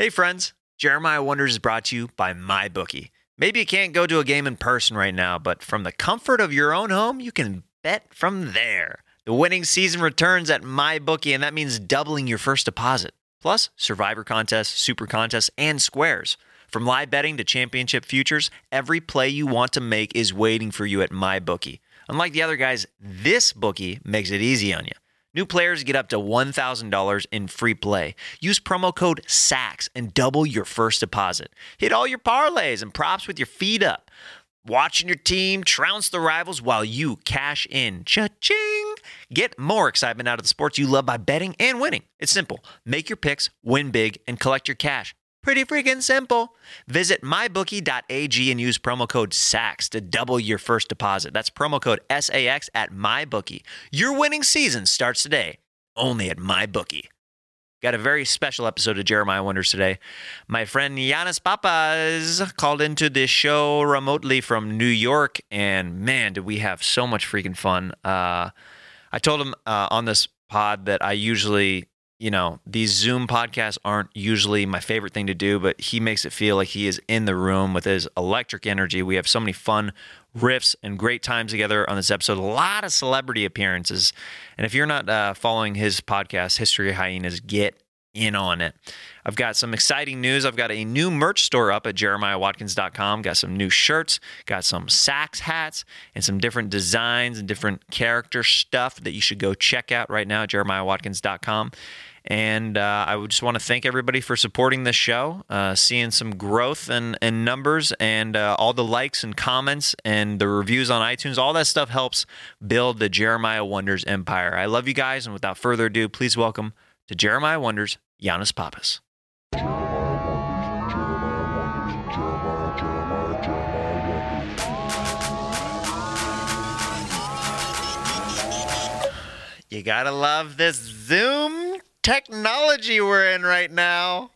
Hey, friends. Jeremiah Wonders is brought to you by MyBookie. Maybe you can't go to a game in person right now, but from the comfort of your own home, you can bet from there. The winning season returns at MyBookie, and that means doubling your first deposit. Plus, Survivor contests, Super contests, and squares. From live betting to championship futures, every play you want to make is waiting for you at MyBookie. Unlike the other guys, this bookie makes it easy on you. New players get up to $1,000 in free play. Use promo code SAX and double your first deposit. Hit all your parlays and props with your feet up. Watching your team trounce the rivals while you cash in. Cha-ching! Get more excitement out of the sports you love by betting and winning. It's simple. Make your picks, win big, and collect your cash. Pretty freaking simple. Visit mybookie.ag and use promo code SAX to double your first deposit. That's promo code SAX at mybookie. Your winning season starts today, only at mybookie. Got a very special episode of Jeremiah Wonders today. My friend Yannis Pappas called into this show remotely from New York, and man, did we have so much freaking fun. Uh, I told him uh, on this pod that I usually you know, these Zoom podcasts aren't usually my favorite thing to do, but he makes it feel like he is in the room with his electric energy. We have so many fun riffs and great times together on this episode. A lot of celebrity appearances. And if you're not uh, following his podcast, History of Hyenas, get in on it. I've got some exciting news. I've got a new merch store up at jeremiahwatkins.com. Got some new shirts, got some Sax hats, and some different designs and different character stuff that you should go check out right now at jeremiahwatkins.com. And uh, I just want to thank everybody for supporting this show, uh, seeing some growth in numbers and uh, all the likes and comments and the reviews on iTunes. All that stuff helps build the Jeremiah Wonders empire. I love you guys. And without further ado, please welcome to Jeremiah Wonders, Yannis Pappas. You gotta love this Zoom technology we're in right now.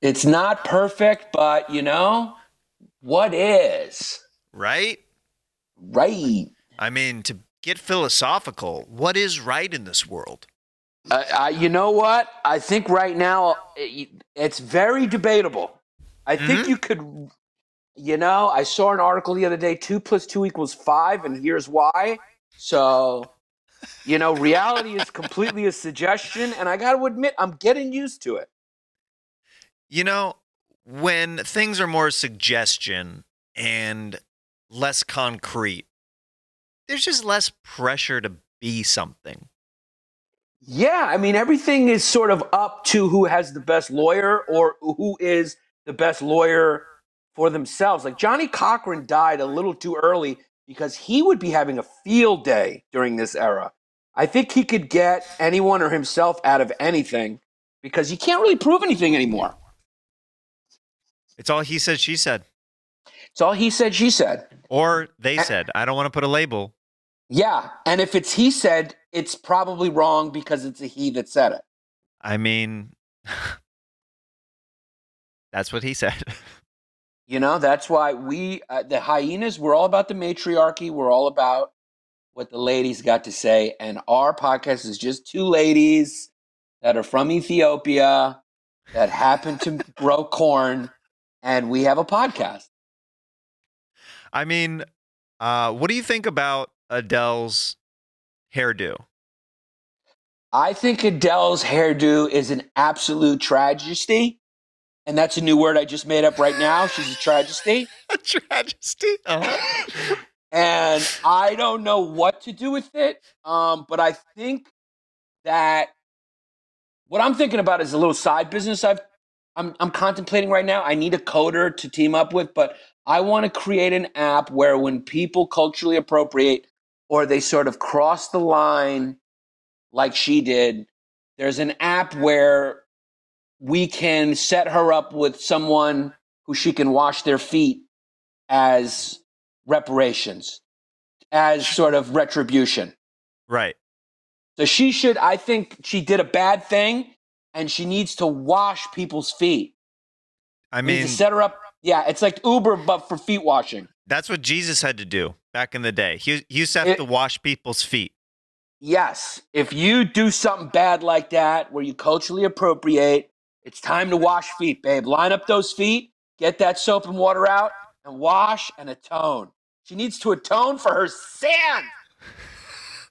It's not perfect, but you know, what is? Right? Right. I mean, to get philosophical, what is right in this world? Uh, uh, you know what? I think right now it, it's very debatable. I think Mhm. you could, you know, I saw an article the other day two plus two equals five, and here's why. So, you know, reality is completely a suggestion, and I got to admit, I'm getting used to it. You know, when things are more suggestion and less concrete, there's just less pressure to be something. Yeah, I mean, everything is sort of up to who has the best lawyer or who is the best lawyer for themselves. Like Johnnie Cochran died a little too early because he would be having a field day during this era. I think he could get anyone or himself out of anything because you can't really prove anything anymore. It's all he said, she said, It's all he said, she said. or they said. I don't want to put a label. Yeah, and if it's he said, it's probably wrong because it's a he that said it. I mean, that's what he said. You know, that's why we, uh, the hyenas, we're all about the matriarchy. We're all about what the ladies got to say. And our podcast is just two ladies that are from Ethiopia that happen to grow corn. And we have a podcast. I mean, uh, what do you think about Adele's hairdo? I think Adele's hairdo is an absolute tragedy. And that's a new word I just made up right now. She's a tragedy. A tragedy. Uh-huh. and I don't know what to do with it. Um, but I think that what I'm thinking about is a little side business I've I'm I'm contemplating right now. I need a coder to team up with, but I want to create an app where when people culturally appropriate or they sort of cross the line like she did, there's an app where we can set her up with someone who she can wash their feet as reparations, as sort of retribution. Right. So she should, I think she did a bad thing and she needs to wash people's feet. I mean, to set her up. Yeah, it's like Uber, but for feet washing. that's what Jesus had to do back in the day. He, he used to have It- to wash people's feet. Yes, if you do something bad like that, where you culturally appropriate It's time to wash feet, babe. Line up those feet, get that soap and water out, and wash and atone. She needs to atone for her sin.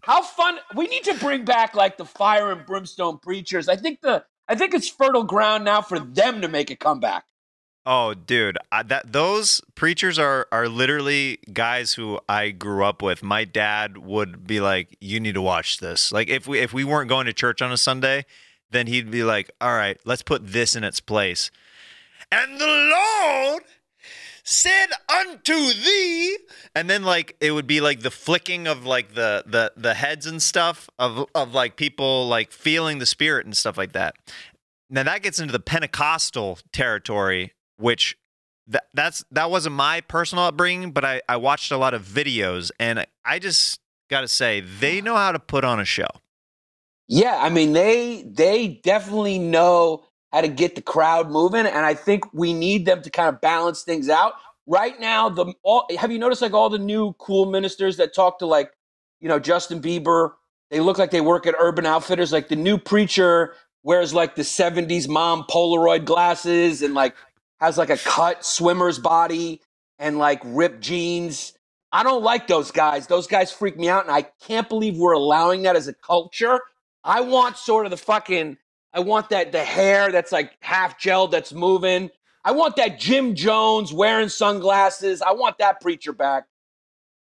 How fun! We need to bring back like the fire and brimstone preachers. I think the I think it's fertile ground now for them to make a comeback. Oh, dude, I, that those preachers are are literally guys who I grew up with. My dad would be like, "You need to watch this." Like if we if we weren't going to church on a Sunday, then he'd be like, "All right, let's put this in its place." And the Lord said unto thee and then like it would be like the flicking of like the the the heads and stuff of of like people like feeling the spirit and stuff like that now that gets into the pentecostal territory which that that's that wasn't my personal upbringing but i i watched a lot of videos and i just gotta say they know how to put on a show Yeah, I mean they they definitely know how to get the crowd moving, and I think we need them to kind of balance things out. Right now, the all, have you noticed like all the new cool ministers that talk to like you know Justin Bieber? They look like they work at Urban Outfitters. Like the new preacher wears like the '70s mom Polaroid glasses and like has like a cut swimmer's body and like ripped jeans. I don't like those guys. Those guys freak me out, and I can't believe we're allowing that as a culture. I want sort of the fucking. I want that the hair that's like half gelled that's moving. I want that Jim Jones wearing sunglasses. I want that preacher back.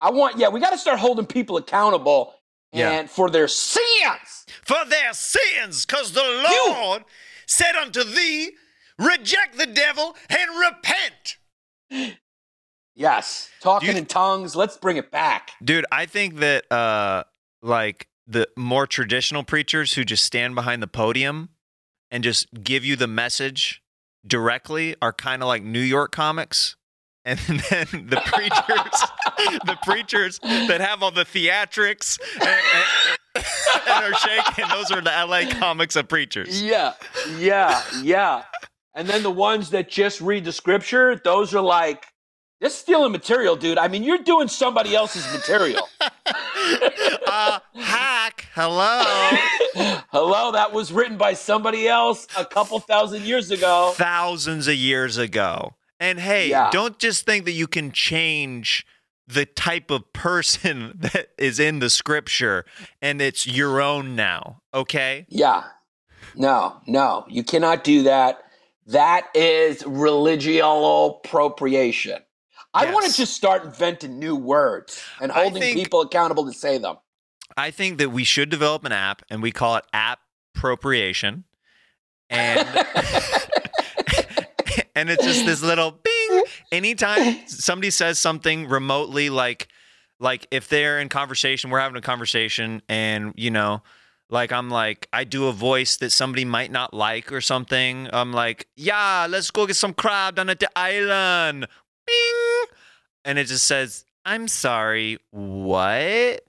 I want yeah. We got to start holding people accountable Yeah. and for their sins. for their sins, because the Lord said unto thee, Reject the devil and repent. Yes, talking you- in tongues. Let's bring it back. Dude, I think that uh like the more traditional preachers who just stand behind the podium and just give you the message directly are kind of like New York comics. And then the preachers, the preachers that have all the theatrics and, and- and are shaking, those are the LA comics of preachers. Yeah, yeah, yeah. And then the ones that just read the scripture, those are like, they're stealing material, dude. I mean, you're doing somebody else's material. uh, hack, hello. Hello, that was written by somebody else a couple thousand years ago. thousands of years ago. And hey, Yeah. don't just think that you can change the type of person that is in the scripture and it's your own now, okay? Yeah. No, no, you cannot do that. That is religio appropriation. I want to just start inventing new words and holding think- people accountable to say them. I think that we should develop an app and we call it app appropriation. And and it's just this little bing. Mm. Anytime somebody says something remotely like like if they're in conversation we're having a conversation and you know like i'm like i do a voice that somebody might not like or something. I'm like yeah let's go get some crab down at the island bing and it just says i'm sorry what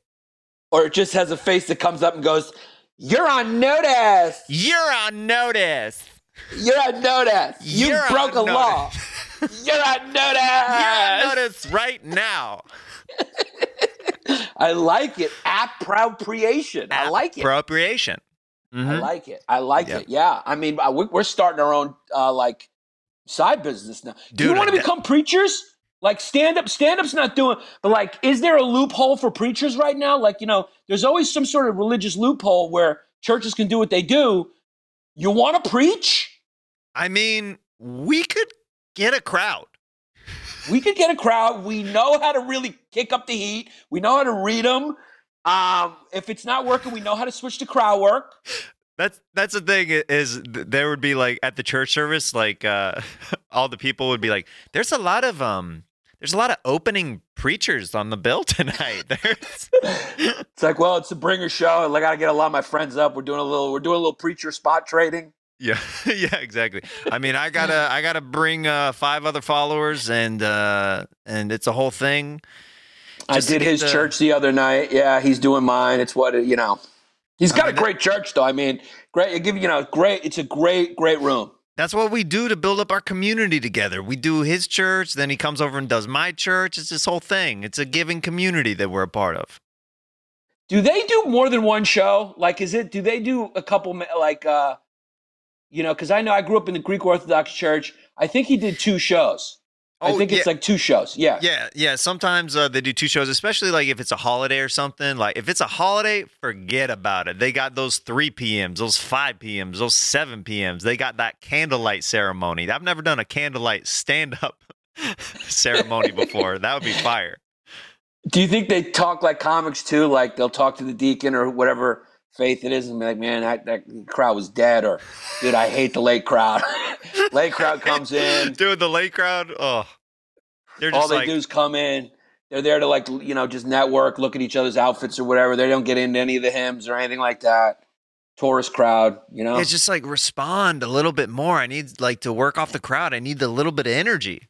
or it just has a face that comes up and goes, You're on notice. you're on notice You're on notice. You You're broke a law. You're on notice. you're on notice right now I like it. Appropriation. I like it. appropriation I Mhm. like it. I like Yep. it. Yeah. I mean, uh, we- we're starting our own uh, like side business now. Do you want to become preachers? Like stand up, stand up's not doing, but like, is there a loophole for preachers right now? Like, you know, there's always some sort of religious loophole where churches can do what they do. You want to preach? I mean, we could get a crowd. We could get a crowd. We know how to really kick up the heat. We know how to read them. Um, if it's not working, we know how to switch to crowd work. That's that's the thing is there would be like at the church service, like uh, all the people would be like, "There's a lot of um, there's a lot of opening preachers on the bill tonight." There's It's like, well, it's a bringer show. I got to get a lot of my friends up. We're doing a little, we're doing a little preacher spot trading. yeah, yeah, exactly. I mean, I gotta I gotta bring uh, five other followers, and uh, and it's a whole thing. I Just to did his the- church the other night. Yeah, he's doing mine. It's what you know. He's got mean, a that- great church, though. I mean, great. I give you, you know, great. It's a great, great room. That's what we do to build up our community together. We do his church, then he comes over and does my church. It's this whole thing. It's a giving community that we're a part of. Do they do more than one show? Like, is it? Do they do a couple? Like, uh you know, because I know I grew up in the Greek Orthodox Church. I think he did two shows. I think it's Oh, yeah. like two shows. Yeah. Yeah, yeah. Sometimes uh, they do two shows, especially like if it's a holiday or something. Like if it's a holiday, forget about it. They got those 3 p.m.s, those 5 p.m.s, those 7 p.m.s. They got that candlelight ceremony. I've never done a candlelight stand up ceremony before. That would be fire. Do you think they talk like comics too? Like they'll talk to the deacon or whatever faith it is and be like, man, that, that crowd was dead. Or, dude, I hate the late crowd. late crowd comes in. Dude, the late crowd, oh. They're just All they like, do is come in. They're there to like, you know, just network, look at each other's outfits or whatever. They don't get into any of the hymns or anything like that. Tourist crowd, you know? it's just like respond a little bit more. I need like to work off the crowd. I need a little bit of energy.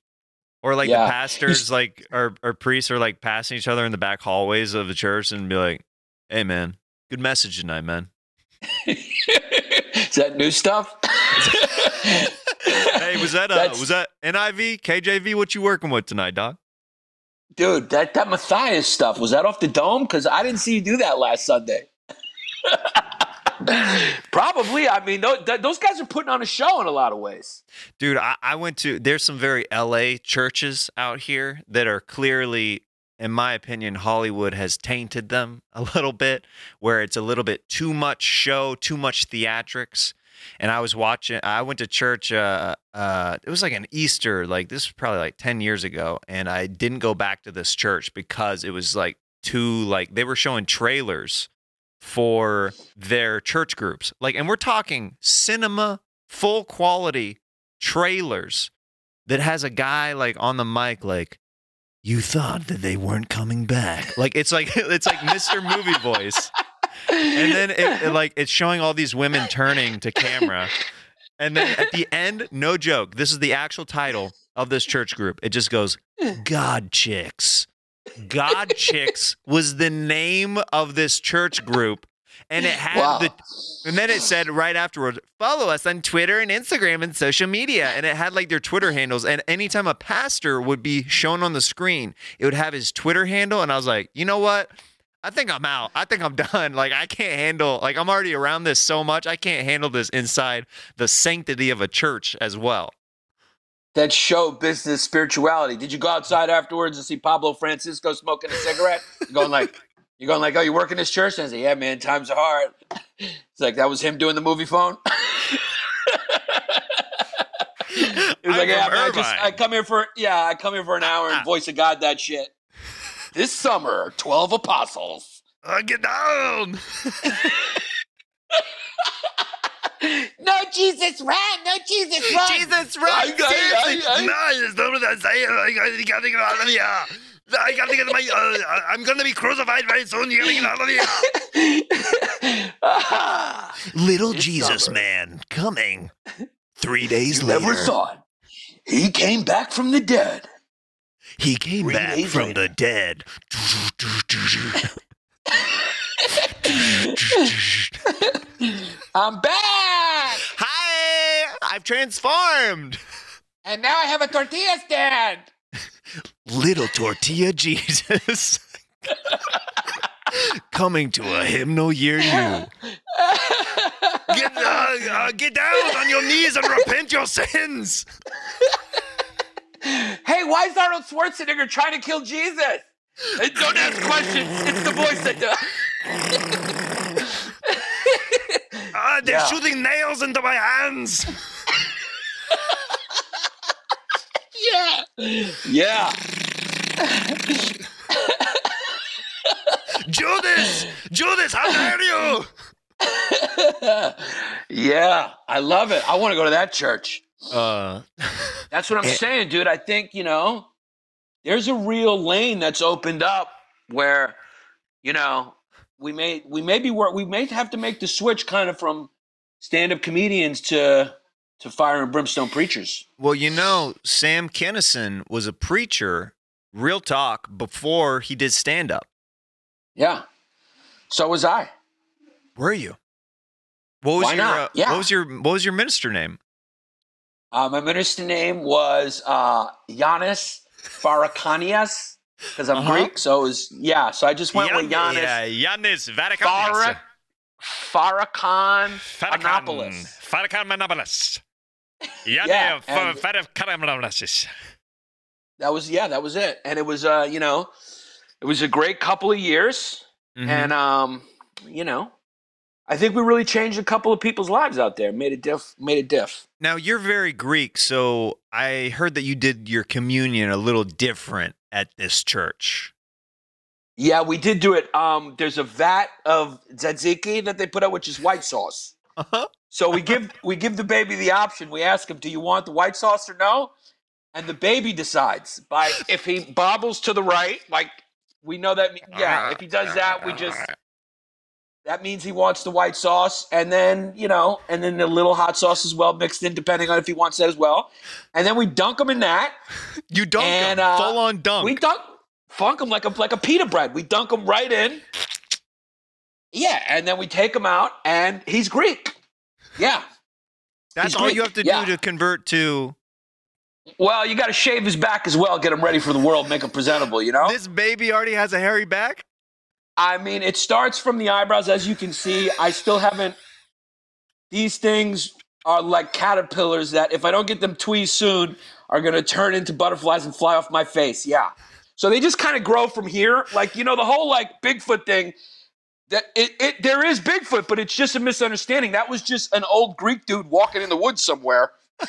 Or like Yeah. the pastors, like or, or priests are like passing each other in the back hallways of the church and be like, "Hey, man, good message tonight, man. is that new stuff? Hey, was that uh, was that NIV, KJV? What you working with tonight, dog? Dude, that, that Matthias stuff, was that off the dome? Because I didn't see you do that last Sunday. Probably. I mean, those, those guys are putting on a show in a lot of ways. Dude, I, I went to. There's some very LA churches out here that are clearly, in my opinion, Hollywood has tainted them a little bit, where it's a little bit too much show, too much theatrics. And I was watching. I went to church. Uh, uh, it was like an Easter. Like this was probably like ten years ago, and I didn't go back to this church because it was like too like they were showing trailers for their church groups. Like, and we're talking cinema, full quality trailers that has a guy like on the mic like you thought that they weren't coming back. Like it's like it's like mr movie voice. And then it, it, like it's showing all these women turning to camera. And then at the end no joke this is the actual title of this church group. It just goes god chicks. God chicks was the name of this church group and it had Wow. the and then it said right afterwards, follow us on Twitter and Instagram and social media. And it had like their Twitter handles. And anytime a pastor would be shown on the screen, it would have his Twitter handle. And I was like, you know what? I think I'm out. I think I'm done. Like, I can't handle, like, I'm already around this so much. I can't handle this inside the sanctity of a church as well. That show business spirituality. Did you go outside afterwards and see Pablo Francisco smoking a cigarette? Going like, you're going like, oh, you work in this church? And I say, yeah, man, times are hard. It's like that was him doing the movie phone. He was I'm like, yeah, man, I, just, Irvine." I come here for yeah, I come here for an hour and voice of God that shit. This summer, twelve apostles. Uh, get down. No Jesus ran, no Jesus run. Jesus, I- right? I- Seriously. I- I- No, it's not what I'm saying. I got- gotta get out of here. I gotta get my. Uh, I'm gonna be crucified very soon. You gotta get out of here. Ah, Little Jesus summer. man coming. Three days you later, never thought he came back from the dead. he came Three back from later. the dead. I'm back, Hi, I've transformed. and now I have a tortilla stand. Little tortilla Jesus. Coming to a hymnal year you. Get, uh, uh, get down on your knees and repent your sins. Hey, why is Arnold Schwarzenegger trying to kill Jesus? Hey, don't ask questions. It's the voice that does. Ah, they're Yeah. shooting nails into my hands. Yeah. Yeah. Judas! Judas, how dare you? yeah. I love it. I want to go to that church. Uh, That's what I'm Eh. saying, dude. I think, you know, there's a real lane that's opened up where, you know, we may we may be wor- we may have to make the switch kind of from stand-up comedians to to fire and brimstone preachers. well, you know, Sam Kinison was a preacher, real talk, before he did stand up. Yeah. So was I. Were you? What was Why your not? uh, Yeah. what was your what was your minister name? Uh, my minister name was uh, Giannis Farakanias because I'm Uh-huh. Greek. So it was, yeah. So I just went with Yan- Giannis. Yeah, Giannis Vaticanius. Fara, Farrakhan Annapolis. Farrakhan Annapolis. Yeah, Yeah, and- That was yeah, that was it. And it was uh, you know, it was a great couple of years. Mhm. And um, you know, I think we really changed a couple of people's lives out there. Made a diff made a diff. Now you're very Greek, so I heard that you did your communion a little different at this church. Yeah, we did do it. Um, there's a vat of tzatziki that they put out, which is white sauce. Uh-huh. So we give we give the baby the option. We ask him, "Do you want the white sauce or no?" And the baby decides by if he bobbles to the right, like we know that. Yeah, if he does that, we just that means he wants the white sauce, and then you know, and then the little hot sauce as well mixed in, depending on if he wants that as well. And then we dunk him in that. You dunk And, him, uh, full on dunk. We dunk, funk him like a like a pita bread. We dunk him right in. Yeah, and then we take him out, and he's Greek. Yeah. That's all you have to yeah. do to convert to Well, you got to shave his back as well, get him ready for the world, make him presentable. You know. this baby already has a hairy back. I mean, it starts from the eyebrows, as you can see. I still haven't. These things are like caterpillars that, if I don't get them tweezed soon, are going to turn into butterflies and fly off my face. Yeah. So they just kind of grow from here, like you know the whole like Bigfoot thing. That it, it there is Bigfoot, but it's just a misunderstanding. That was just an old Greek dude walking in the woods somewhere.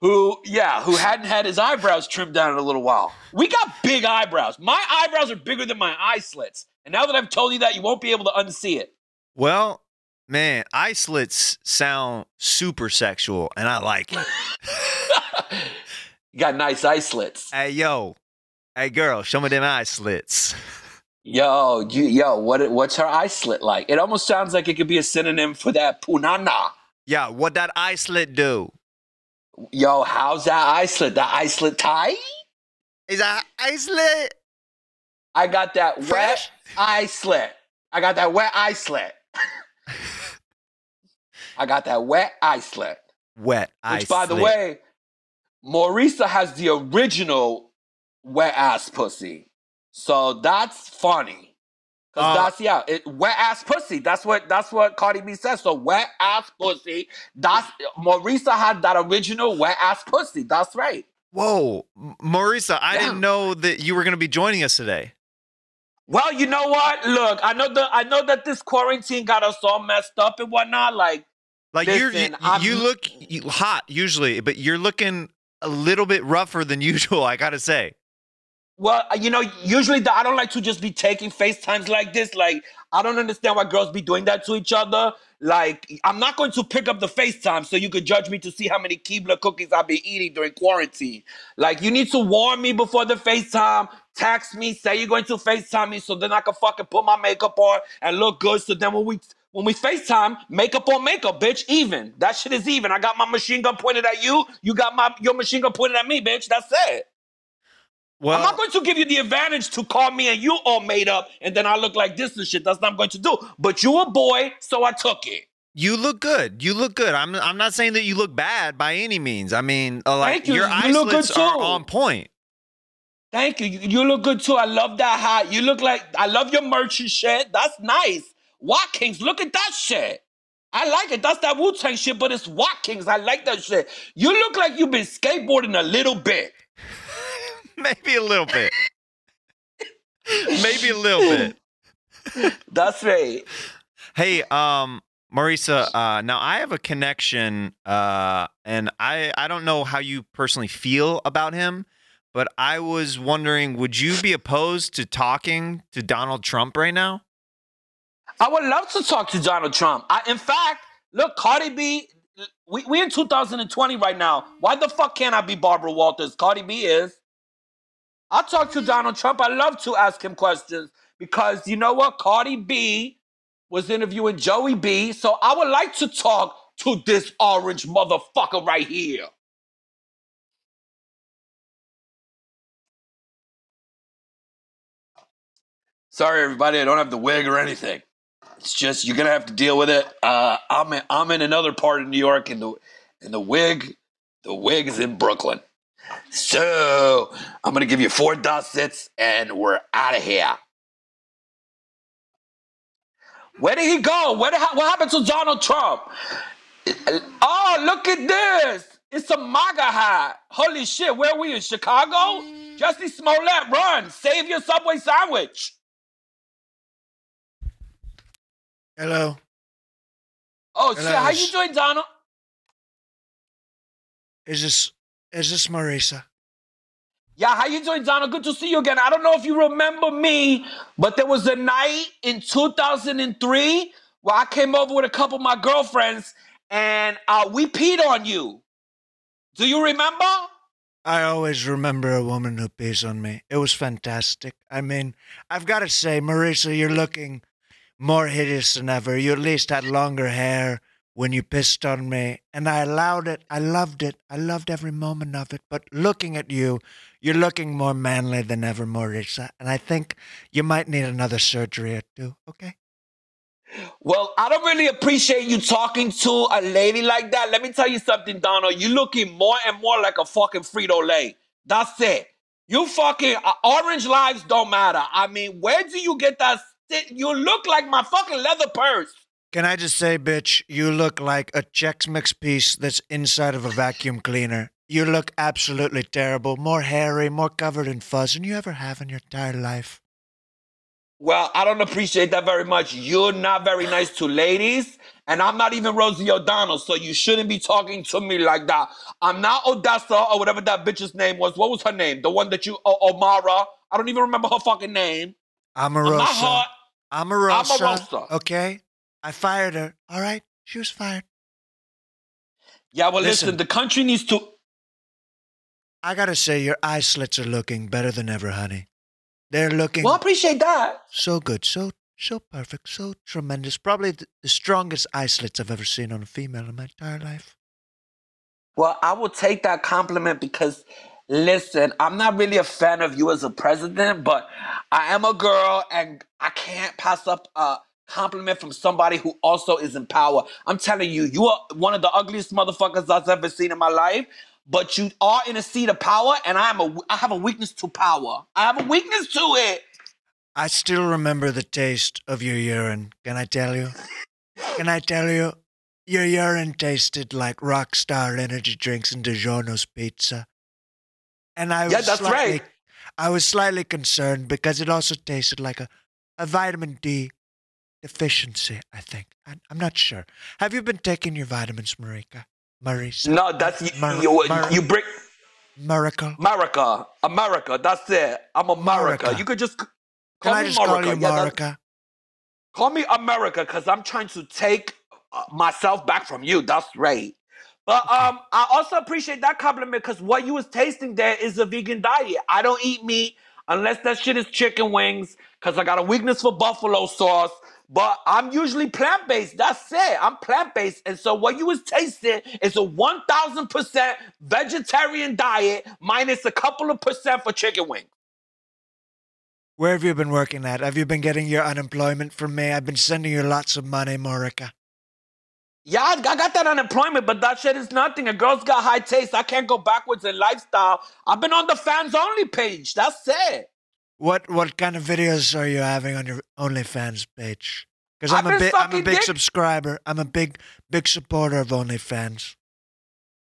who yeah who hadn't had his eyebrows trimmed down in a little while we got big eyebrows my eyebrows are bigger than my eye slits and now that i've told you that you won't be able to unsee it Well, man, eye slits sound super sexual, and I like it. you got nice eye slits hey, yo, hey, girl, show me them eye slits. yo you, yo what what's her eye slit like it almost sounds like it could be a synonym for that punana Yeah, what that eye slit do? yo how's that eye slit that eye slit tie Is that eye slit? i got that wet Fresh? eye slit i got that wet eye slit i got that wet eye slit Wet eye Which, by the way, Maurisa has the original wet ass pussy. So that's funny. Cause Uh, that's yeah, it, wet ass pussy. That's what that's what Cardi B says. So wet ass pussy. That's Maurisa had that original wet ass pussy. That's right. Whoa, M- Marisa, I Yeah. didn't know that you were going to be joining us today. Well, you know what? Look, I know the I know that this quarantine got us all messed up and whatnot. Like, Like you're, Listen, you, I'm- you look hot usually, but you're looking a little bit rougher than usual. I gotta say. Well, uh, you know, usually the, I don't like to just be taking FaceTimes like this. Like, I don't understand why girls be doing that to each other. Like, I'm not going to pick up the FaceTime so you could judge me to see how many Keebler cookies I've been eating during quarantine. Like, you need to warn me before the FaceTime, text me, say you're going to FaceTime me so then I can fucking put my makeup on and look good. So then when we when we FaceTime, makeup on makeup, bitch, even. That shit is even. I got my machine gun pointed at you. You got my your machine gun pointed at me, bitch. That's it. Well, I'm not going to give you the advantage to call me and you all made up and then I look like this and shit. That's not what I'm going to do. But you a boy, so I took it. you look good. You look good. I'm I'm not saying that you look bad by any means. I mean, uh, like Thank you. your You look are too. on point. Thank you. You you look good too. I love that hat. You look like I love your merch and shit. That's nice. Watkins, look at that shit. I like it. That's that Wu Tang shit, but it's Watkins. I like that shit. You look like you've been skateboarding a little bit. Maybe a little bit. Maybe a little bit. That's right. Hey, um, Marisa, uh, now I have a connection, uh, and I I don't know how you personally feel about him, but I was wondering, would you be opposed to talking to Donald Trump right now? I would love to talk to Donald Trump. I, in fact, look, Cardi B, we, we in 2020 right now. Why the fuck can't I be Barbara Walters? Cardi B is. I'll talk to Donald Trump. I love to ask him questions because you know what? Cardi B was interviewing Joey B. So I would like to talk to this orange motherfucker right here. Sorry, everybody. I don't have the wig or anything. It's just you're gonna have to deal with it. Uh, I'm in, I'm in another part of New York, and the and the wig, the wig is in Brooklyn. So I'm gonna give you four dust sits, and we're out of here. Where did he go? Where did, what happened to Donald Trump? Oh, look at this. It's a MAGA hat. Holy shit, where are we in Chicago? Jussie Smollett, run. Save your Subway sandwich. Hello. Oh, Hello, shit. How you doing, Donald? Is this is this Marisa? Yeah, how you doing, Donald? Good to see you again. I don't know if you remember me, but there was a night in 2003 where I came over with a couple of my girlfriends and uh, we peed on you. Do you remember? I always remember a woman who pees on me. It was fantastic. I mean, I've got to say, Marisa, you're looking more hideous than ever. You at least had longer hair when you pissed on me, and I allowed it. I loved it. I loved every moment of it. But looking at you, you're looking more manly than ever, Marisa. And I think you might need another surgery or two. Okay. Well, I don't really appreciate you talking to a lady like that. Let me tell you something, Donald. You're looking more and more like a fucking Frito Lay. That's it. You fucking uh, orange lives don't matter. I mean, where do you get that? St- you look like my fucking leather purse. Can I just say, bitch, you look like a Chex Mix piece that's inside of a vacuum cleaner. You look absolutely terrible, more hairy, more covered in fuzz than you ever have in your entire life. Well, I don't appreciate that very much. You're not very nice to ladies, and I'm not even Rosie O'Donnell, so you shouldn't be talking to me like that. I'm not Odessa or whatever that bitch's name was. What was her name? The one that you, o- Omara. I don't even remember her fucking name. Omarosa. I'm not hot. Omarosa. Omarosa. Okay? I fired her. All right? She was fired. Yeah, well, listen, Listen. the country needs to. I gotta say, your eye slits are looking better than ever, honey. They're looking Well, I appreciate that. so good, so so perfect, so tremendous. Probably the, the strongest eye slits I've ever seen on a female in my entire life. Well, I will take that compliment because, listen, I'm not really a fan of you as a president, but I am a girl and I can't pass up a compliment from somebody who also is in power. I'm telling you, you are one of the ugliest motherfuckers I've ever seen in my life. But you are in a seat of power, and I am a I have a weakness to power. I have a weakness to it. I still remember the taste of your urine. Can I tell you? Can I tell you? Your urine tasted like Rockstar energy drinks and DiGiorno's pizza. And I was Yeah, that's slightly, right. I was slightly concerned because it also tasted like a, a vitamin D deficiency, I think. I, I'm not sure. Have you been taking your vitamins, Marika? Marisa? No, that's you. Mar- you, Mar- you bring Miracle? America, America. That's it. I'm America. Marika. You could just c- Can call I me just call America. you Yeah? Call me America because I'm trying to take uh, myself back from you. That's right. But um, I also appreciate that compliment because what you was tasting there is a vegan diet. I don't eat meat unless that shit is chicken wings because I got a weakness for buffalo sauce. But I'm usually plant based. That's it. I'm plant based, and so what you was tasting is a one thousand percent vegetarian diet minus a couple of percent for chicken wings. Where have you been working at? Have you been getting your unemployment from me? I've been sending you lots of money, Morica. Yeah, I I got that unemployment, but that shit is nothing. A girl's got high taste. I can't go backwards in lifestyle. I've been on the fans only page. That's it. What what kind of videos are you having on your OnlyFans page? Because I've I'm a big I'm a big dick. subscriber. I'm a big big supporter of OnlyFans.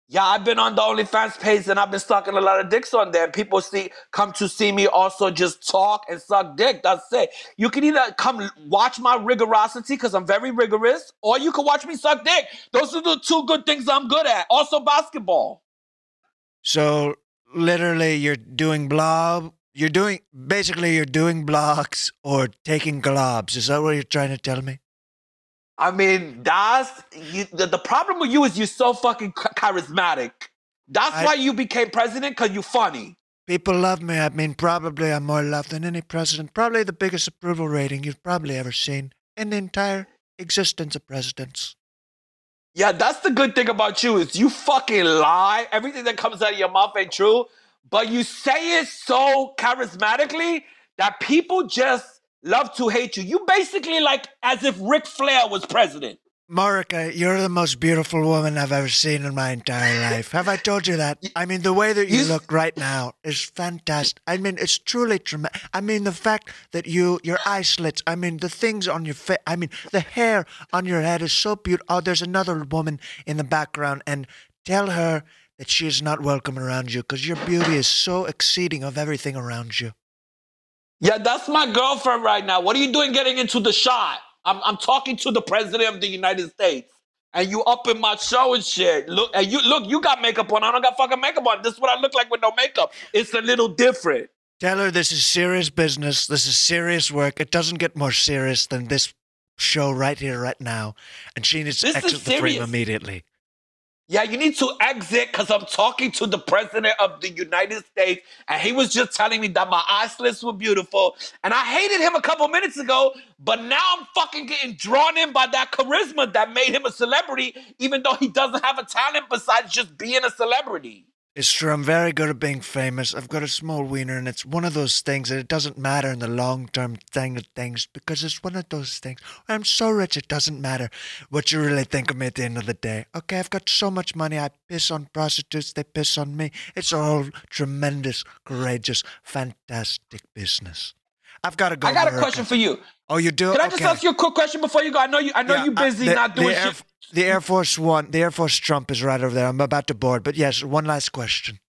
Yeah, I've been on the OnlyFans page and I've been sucking a lot of dicks on there. People see come to see me also just talk and suck dick. That's it. You can either come watch my rigorosity because I'm very rigorous, or you can watch me suck dick. Those are the two good things I'm good at. Also basketball. So literally, you're doing blob. You're doing basically you're doing blocks or taking globs. Is that what you're trying to tell me? I mean, that's you, the, the problem with you is you're so fucking charismatic. That's I- why you became president because you're funny. People love me. I mean, probably I'm more loved than any president. Probably the biggest approval rating you've probably ever seen in the entire existence of presidents. Yeah, that's the good thing about you is you fucking lie. Everything that comes out of your mouth ain't true, but you say it so charismatically that people just love to hate you. You basically like as if Ric Flair was president. Marika, you're the most beautiful woman I've ever seen in my entire life. Have I told you that? I mean, the way that you look right now is fantastic. I mean, it's truly tremendous. I mean, the fact that you, your eye slits, I mean, the things on your face, I mean, the hair on your head is so beautiful. Oh, there's another woman in the background, and tell her that she is not welcome around you because your beauty is so exceeding of everything around you. Yeah, that's my girlfriend right now. What are you doing getting into the shot? I'm, I'm talking to the president of the United States. And you up in my show and shit. Look, and you look, you got makeup on. I don't got fucking makeup on. This is what I look like with no makeup. It's a little different. Tell her this is serious business. This is serious work. It doesn't get more serious than this show right here, right now. And she needs to This exit the frame immediately. Yeah, you need to exit because I'm talking to the president of the United States, and he was just telling me that my eye slits were beautiful. And I hated him a couple minutes ago, but now I'm fucking getting drawn in by that charisma that made him a celebrity, even though he doesn't have a talent besides just being a celebrity. It's true. I'm very good at being famous. I've got a small wiener, and it's one of those things that it doesn't matter in the long term thing of things because it's one of those things. I'm so rich, it doesn't matter what you really think of me at the end of the day. Okay, I've got so much money. I piss on prostitutes, they piss on me. It's all tremendous, courageous, fantastic business. I've got to go. I got a question for you. Oh, you do? Can I just Okay. ask you a quick question before you go? I know you. I know Yeah, you're uh, busy the- not doing the Air, shit. The Air Force One, the Air Force Trump is right over there. I'm about to board, but yes, one last question.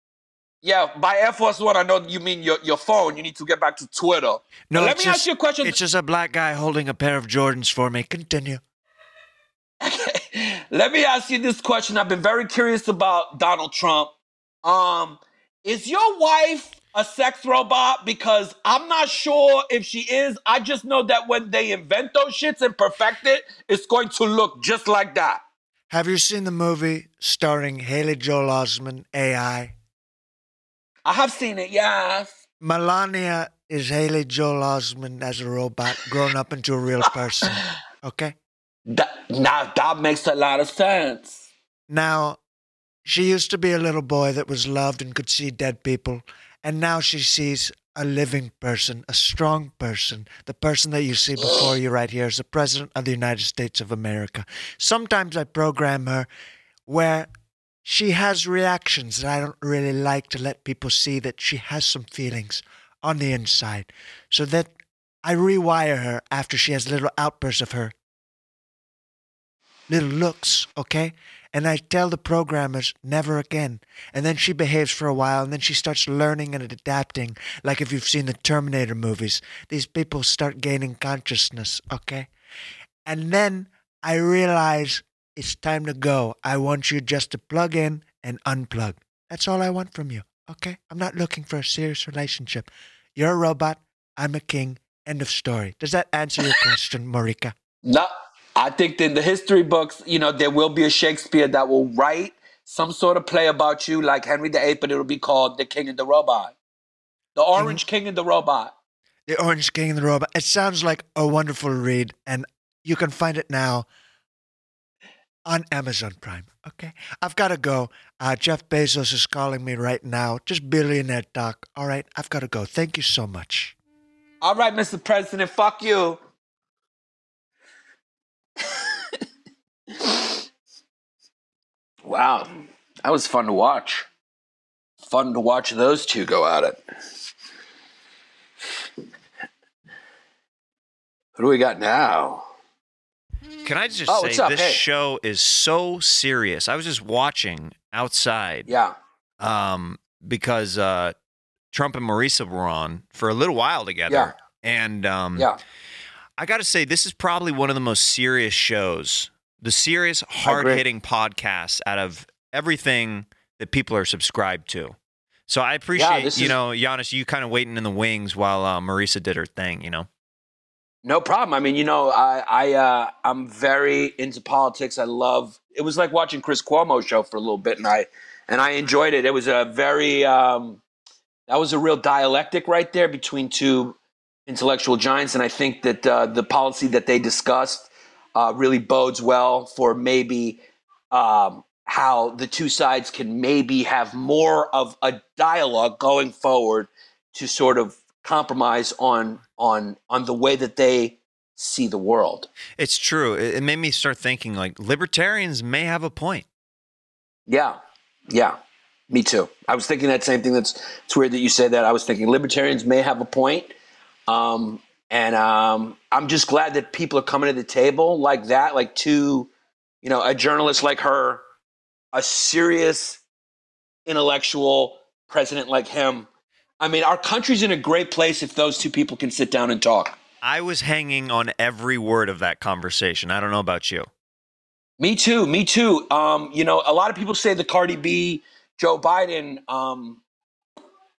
Yeah, by Air Force One, I know you mean your, your phone. You need to get back to Twitter. No, But let me just, ask you a question. It's just a black guy holding a pair of Jordans for me. Continue. Let me ask you this question. I've been very curious about Donald Trump. Um, is your wife a sex robot? Because I'm not sure if she is. I just know that when they invent those shits and perfect it, it's going to look just like that. Have you seen the movie starring Haley Joel Osment, AI? I have seen it, yes. Melania is Haley Joel Osment as a robot grown up into a real person. Okay? That, now that makes a lot of sense. Now, she used to be a little boy that was loved and could see dead people, and now she sees a living person, a strong person, the person that you see before you right here is the President of the United States of America. Sometimes I program her where she has reactions that I don't really like to let people see that she has some feelings on the inside, so that I rewire her after she has little outbursts of her little looks, okay? And I tell the programmers never again. And then she behaves for a while and then she starts learning and adapting. Like if you've seen the Terminator movies, these people start gaining consciousness, okay? And then I realize it's time to go. I want you just to plug in and unplug. That's all I want from you, okay? I'm not looking for a serious relationship. You're a robot, I'm a king. End of story. Does that answer your question, Marika? No, I think that in the history books, you know, there will be a Shakespeare that will write some sort of play about you, like Henry VIII, but it'll be called The King and the Robot. The Orange King and the Robot. The Orange King and the Robot. It sounds like a wonderful read, and you can find it now on Amazon Prime. Okay, I've got to go. Uh, Jeff Bezos is calling me right now. Just billionaire talk. All right, I've got to go. Thank you so much. All right, Mr. President, fuck you. Wow, that was fun to watch. Fun to watch those two go at it. What do we got now? Can I just Oh, say this Hey. show is so serious? I was just watching outside Yeah. um, because uh, Trump and Marisa were on for a little while together. Yeah. And um, Yeah. I got to say, this is probably one of the most serious shows, the serious, hard hitting podcasts out of everything that people are subscribed to. So I appreciate, this you is- know, Giannis, you kind of waiting in the wings while uh, Marisa did her thing, you know? No problem. I mean, you know, I I uh, I'm very into politics. I love. It was like watching Chris Cuomo show for a little bit, and I and I enjoyed it. It was a very um, that was a real dialectic right there between two intellectual giants, and I think that uh, the policy that they discussed uh, really bodes well for maybe um, how the two sides can maybe have more of a dialogue going forward to sort of compromise on on on the way that they see the world. It's true. It, it made me start thinking like libertarians may have a point. Yeah, yeah, me too. I was thinking that same thing. That's it's weird that you say that. I was thinking libertarians may have a point, um, and um, I'm just glad that people are coming to the table like that, like to, you know, a journalist like her, a serious intellectual president like him. I mean, our country's in a great place if those two people can sit down and talk. I was hanging on every word of that conversation. I don't know about you. Me too. Me too. Um, you know, a lot of people say the Cardi B Joe Biden um,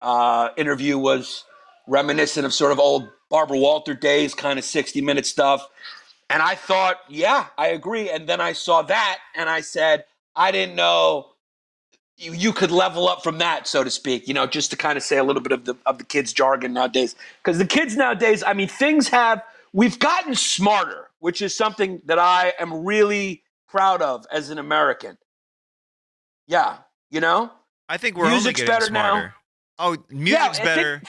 uh, interview was reminiscent of sort of old Barbara Walter days, kind of 60 minute stuff. And I thought, yeah, I agree. And then I saw that and I said, I didn't know you, you could level up from that, so to speak, you know, just to kind of say a little bit of the of the kids' jargon nowadays. Because the kids nowadays, I mean, things have we've gotten smarter, which is something that I am really proud of as an American. Yeah, you know, I think we're Music's only getting better now. Oh, music's think- better.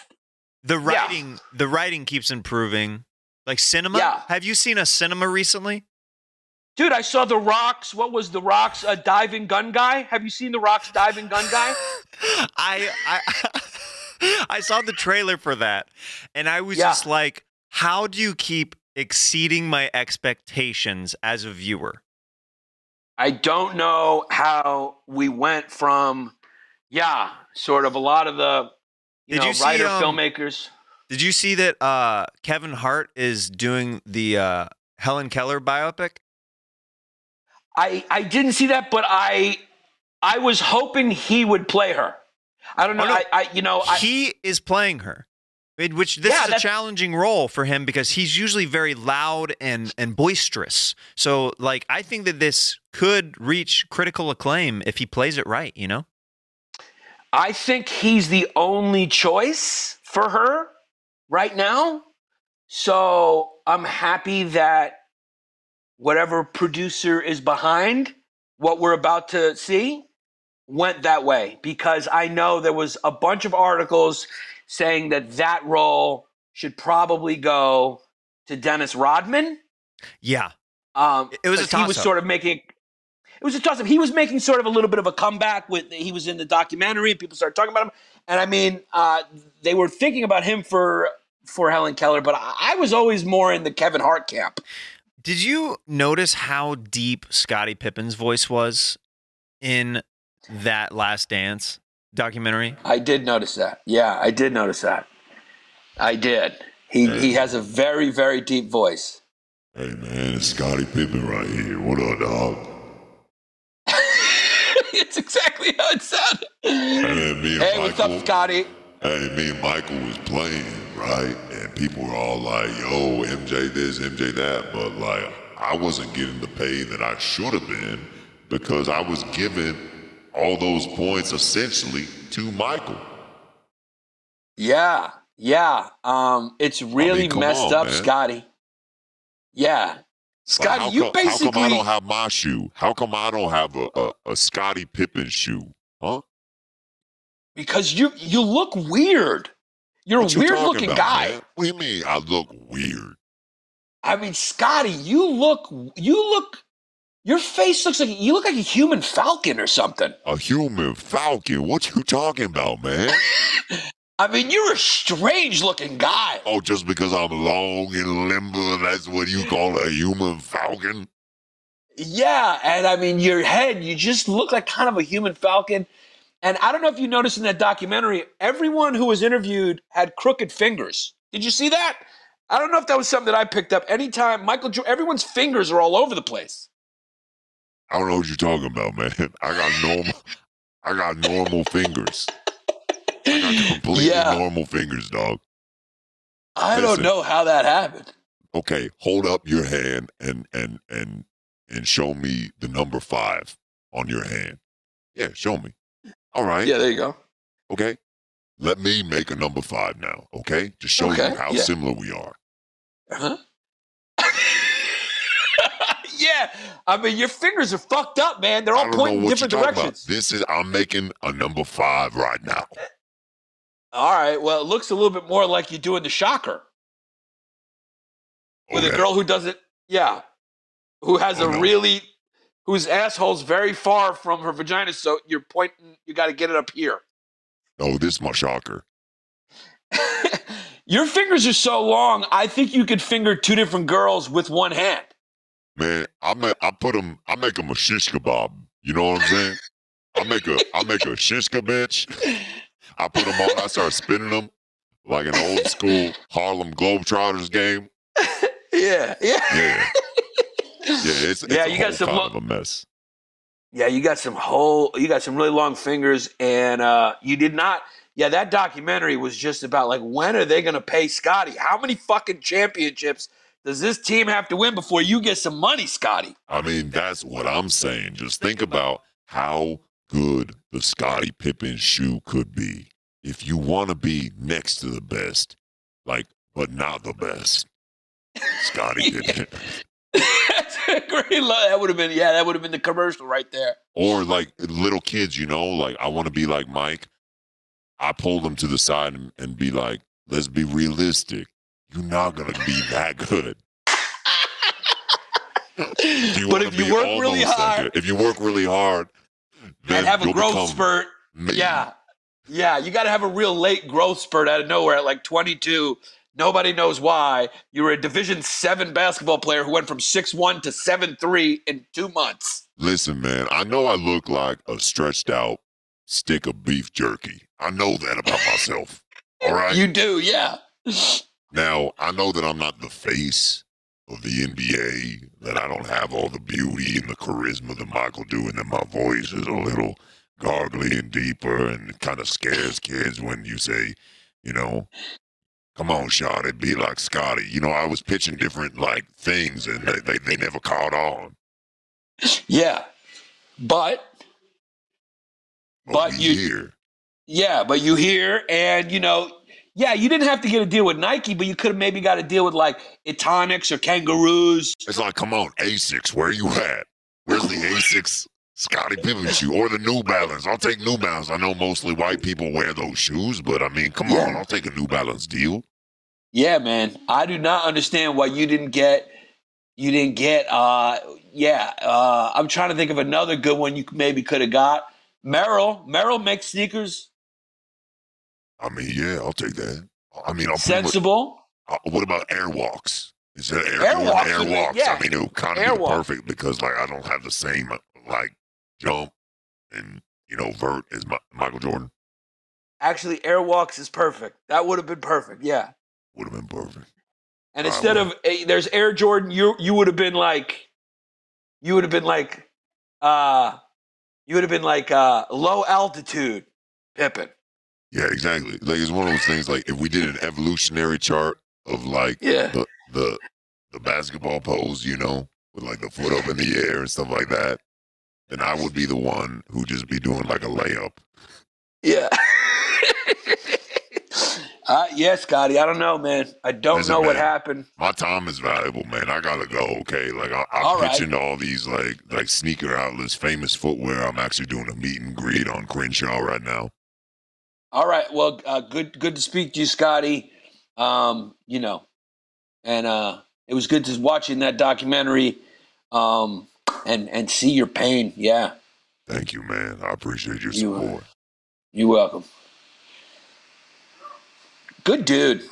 The writing, the writing keeps improving. Like cinema. Yeah. Have you seen a cinema recently? dude, I saw the Rocks. What was the Rocks? A diving gun guy. Have you seen the Rocks diving gun guy? I I I saw the trailer for that, and I was Yeah. just like, how do you keep exceeding my expectations as a viewer? I don't know how we went from, yeah, sort of a lot of the, you Did know, you see, writer um, filmmakers. Did you see that uh, Kevin Hart is doing the uh, Helen Keller biopic? I I didn't see that, but I I was hoping he would play her. I don't know. Oh, no. I, I you know I, he is playing her. Which this Yeah, is a challenging role for him because he's usually very loud and and boisterous. So like I think that this could reach critical acclaim if he plays it right, you know? I think he's the only choice for her right now. So I'm happy that whatever producer is behind what we're about to see went that way because I know there was a bunch of articles saying that that role should probably go to Dennis Rodman. Yeah. Um, It was a he was sort of making. It was a toss up. He was making sort of a little bit of a comeback with. He was in the documentary, and people started talking about him. And I mean, uh, they were thinking about him for for Helen Keller, but I, I was always more in the Kevin Hart camp. Did you notice how deep Scottie Pippen's voice was in that Last Dance documentary? I did notice that. Yeah, I did notice that. I did. He he has a very very deep voice. Hey man, it's Scottie Pippen right here. What up, dog? it's exactly how it sounded. And then me and Hey, what's up, Scottie? Hey, me and Michael was playing, right? And people were all like, yo, MJ this, MJ that. But like, I wasn't getting the pay that I should have been because I was giving all those points essentially to Michael. Yeah, yeah. Um, it's really come messed on, up, man. Scottie. Yeah, Scottie, you come, basically How come I don't have my shoe? How come I don't have a, a, a Scottie Pippen shoe? Huh? because you you look weird. You're What a weird looking about, guy. man? What do you mean I look weird? I mean, Scottie, you look you look your face looks like you look like a human falcon or something. A human falcon? What you talking about, man? I mean, you're a strange looking guy. oh, just because I'm long and limber, that's what you call a human falcon? Yeah, and I mean, your head, you just look like kind of a human falcon. And I don't know if you noticed in that documentary, everyone who was interviewed had crooked fingers. Did you see that? I don't know if that was something that I picked up. Anytime Michael, everyone's fingers are all over the place. I don't know what you're talking about, man. I got normal, I got normal fingers. I got completely Yeah. normal fingers, dog. I don't know how that happened. Okay, hold up your hand and and and and show me the number five on your hand. Yeah, show me. All right. Yeah, there you go. Okay. Let me make a number five now. Okay, to show Okay, you how yeah. similar we are. Huh? yeah, I mean, your fingers are fucked up, man. They're all pointing different directions. This is I'm making a number five right now. All right, well, it looks a little bit more like you're doing the shocker. with a girl who doesn't, yeah, who has Oh, a no. really, whose asshole's very far from her vagina. So you're pointing, you got to get it up here. Oh, this is my shocker. Your fingers are so long. I think you could finger two different girls with one hand. Man, I ma- I put them. I make them a shish kebab. You know what I'm saying? I make a I make a shish bitch. I put them on. I start spinning them like an old school Harlem Globetrotters game. Yeah, yeah, Yeah, yeah. It's, it's Yeah, a you got some lo- of a mess. yeah. You got some whole, you got some really long fingers, and uh, you did not. Yeah, that documentary was just about like when are they going to pay Scottie? How many fucking championships does this team have to win before you get some money, Scottie? I mean, that's what I'm saying. Just think about how good the Scottie Pippen shoe could be if you want to be next to the best, like, but not the best. Scottie Pippen. That's a great. Lo- that would have been yeah. That would have been the commercial right there. or like little kids, you know, like I want to be like Mike. I pull them to the side and, and be like, let's be realistic. You're not gonna be that good. But if you work really hard if you work really hard, and have a growth spurt, amazing. yeah, yeah, you got to have a real late growth spurt out of nowhere at like 22. Nobody knows why. You were a Division Seven basketball player who went from six one to seven three in two months. Listen, man, I know I look like a stretched out stick of beef jerky. I know that about myself. All right. You do, yeah. Now, I know that I'm not the face of the NBA, that I don't have all the beauty and the charisma that Michael do, and that my voice is a little gargly and deeper and it kind of scares kids when you say, you know, come on, it, be like Scottie. You know, I was pitching different like things and they, they, they never caught on. Yeah. But But we you- here. yeah, but you hear and you know, yeah, you didn't have to get a deal with Nike, but you could have maybe got a deal with like Etonics or Kangaroos. It's like, come on, Asics, where you at? Where's the Asics Scottie Pippen shoe or the New Balance? I'll take New Balance. I know mostly white people wear those shoes, but I mean, come Yeah. on, I'll take a New Balance deal. Yeah, man. I do not understand why you didn't get you didn't get uh yeah, uh I'm trying to think of another good one you maybe could have got. Merrell, Merrell makes sneakers I mean, yeah, I'll take that. I mean, I'll put 'em with- sensible. uh, what about Airwalks? Is that Air, Airwalks Airwalks? yeah. I mean, it would kind of be perfect because like I don't have the same uh, like jump and you know vert as Mi- Michael Jordan. Actually, Airwalks is perfect. That would have been perfect. Yeah. Would have been perfect. And instead well. of there's Air Jordan, you you would have been like you would have been like uh you would have been like uh low altitude Pippen. Yeah, exactly. Like it's one of those things. Like if we did an evolutionary chart of like Yeah. the the the basketball pose, you know, with like the foot up in the air and stuff like that, then I would be the one who just be doing like a layup. Yeah. uh, yeah, Scottie. I don't know, man. I don't Listen, know what man. happened. My time is valuable, man. I gotta go. Okay, like I, I'm All right. pitching to all these like like sneaker outlets, famous footwear. I'm actually doing a meet and greet on Crenshaw right now. All right. Well, uh, good good to speak to you, Scottie. Um, you know, and uh, it was good to watching that documentary um, and and see your pain. Yeah, Thank you, man. I appreciate your You are- support. you're welcome. Good dude.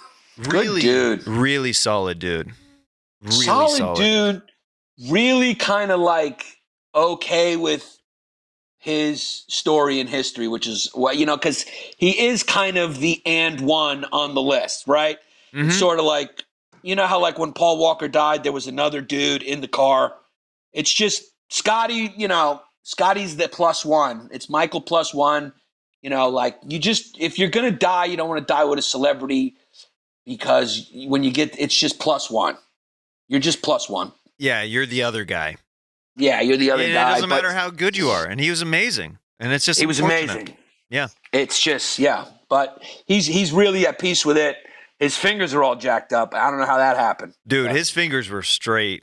Good Really, dude. really solid dude. Really solid, solid, dude. Really kind of like okay with his story in history, which is what you know, because he is kind of the and one on the list, right? Mhm. It's sort of like you know how like when Paul Walker died, there was another dude in the car. It's just Scottie, you know, Scottie's the plus one. It's Michael plus one. You know, like you just if you're gonna die, you don't want to die with a celebrity because when you get it's just plus one. You're just plus one. Yeah, you're the other guy. Yeah, you're the other and guy. it doesn't matter how good you are. And he was amazing. And it's just he was amazing. Yeah. It's just yeah, but he's he's really at peace with it. His fingers are all jacked up. I don't know how that happened. Dude, Yeah. his fingers were straight.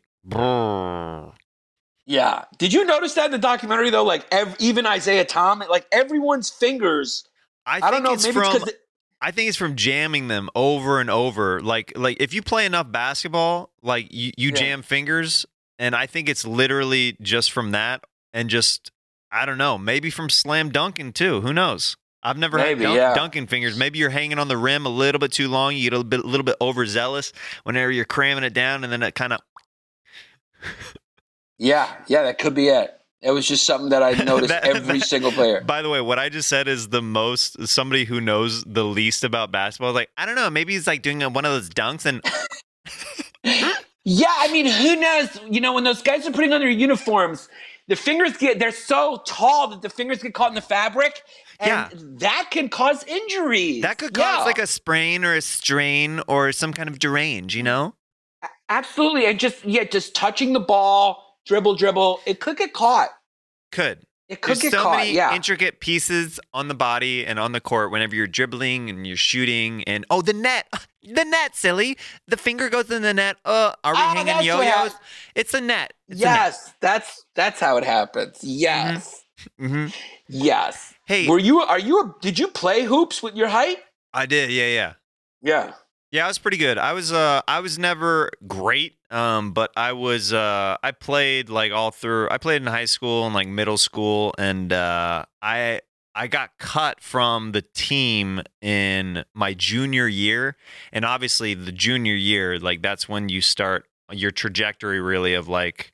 Yeah. Did you notice that in the documentary though? Like ev- even Isiah Tom, like everyone's fingers. I, I, don't think know. it's Maybe from it's because I think it's from jamming them over and over. Like like if you play enough basketball, like you, you Yeah. jam fingers, and I think it's literally just from that and just I don't know, maybe from slam dunking too. Who knows? I've never Maybe, had dunk, yeah. dunking fingers. Maybe you're hanging on the rim a little bit too long. You get a little bit, little bit overzealous whenever you're cramming it down, and then it kind of Yeah, yeah, that could be it. It was just something that I noticed That- every that- single player. By the way, what I just said is the most somebody who knows the least about basketball. is Like, I don't know, maybe he's like doing a, one of those dunks and hmm? Yeah, I mean, who knows? You know, when those guys are putting on their uniforms, the fingers get they're so tall that the fingers get caught in the fabric. And Yeah. that can cause injuries. that could cause Yeah. like a sprain or a strain or some kind of derange, you know? Absolutely. And just yeah, just touching the ball, dribble, dribble, it could get caught. Could. It could There's get so caught. many yeah. intricate pieces on the body and on the court whenever you're dribbling and you're shooting and oh the net. The net, silly. The finger goes in the net. Uh, are we Oh, hanging yo-yos? It's a net. It's a net. yes, that's that's how it happens. Yes. Mhm. Yes. Hey, Were you are you a, did you play hoops with your height? I did. Yeah, yeah. Yeah. Yeah, I was pretty good. I was uh I was never great, um, but I was uh I played like all through I played in high school and like middle school and uh I I got cut from the team in my junior year. And obviously the junior year, like that's when you start your trajectory really of like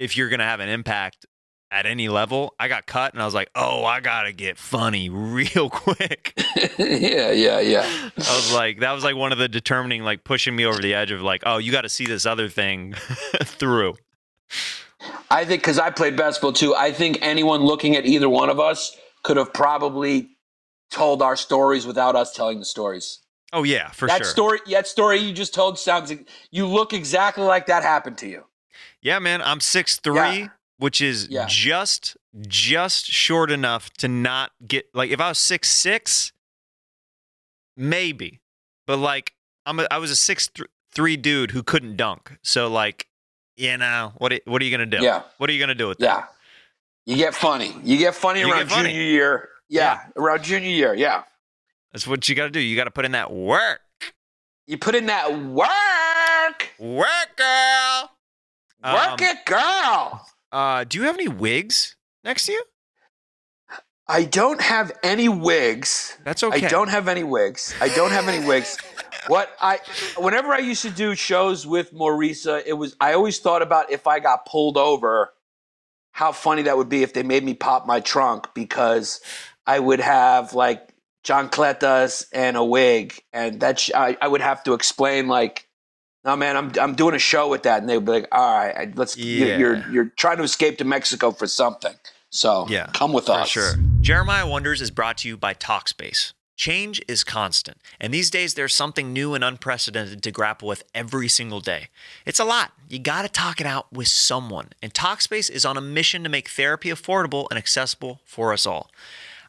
if you're gonna have an impact at any level. I got cut and I was like, oh, I gotta get funny real quick. yeah, yeah, yeah. I was like, that was like one of the determining, like pushing me over the edge of like, oh, you got to see this other thing through. I think because I played basketball too, I think anyone looking at either one of us could have probably told our stories without us telling the stories. Oh yeah, for that sure. That story, that story you just told sounds. You look exactly like that happened to you. yeah, man, I'm six three, Yeah. Which is Yeah. just just short enough to not get like if I was six six, maybe, but like I'm a, I was a six th- three dude who couldn't dunk. So like, you know, what what are you gonna do? Yeah, What are you gonna do with that? yeah. You get funny. You get funny You around get funny. junior year. Yeah, around junior year. Yeah. That's what you got to do. You got to put in that work, You put in that work. work, girl. Work Um, it, girl. Uh, do you have any wigs next to you? I don't have any wigs. That's okay. I don't have any wigs. I don't have any wigs. What I whenever I used to do shows with Maurisa, it was I always thought about if I got pulled over, how funny that would be if they made me pop my trunk because I would have like John Cletas and a wig, and that sh- I, I would have to explain like, no man, I'm I'm doing a show with that, and they'd be like, all right, let's you're, Yeah. you're you're trying to escape to Mexico for something, so Yeah, come with For us. sure. Jeremiah Wonders is brought to you by Talkspace. Change is constant, and these days there's something new and unprecedented to grapple with every single day. It's a lot. You got to talk it out with someone, and Talkspace is on a mission to make therapy affordable and accessible for us all.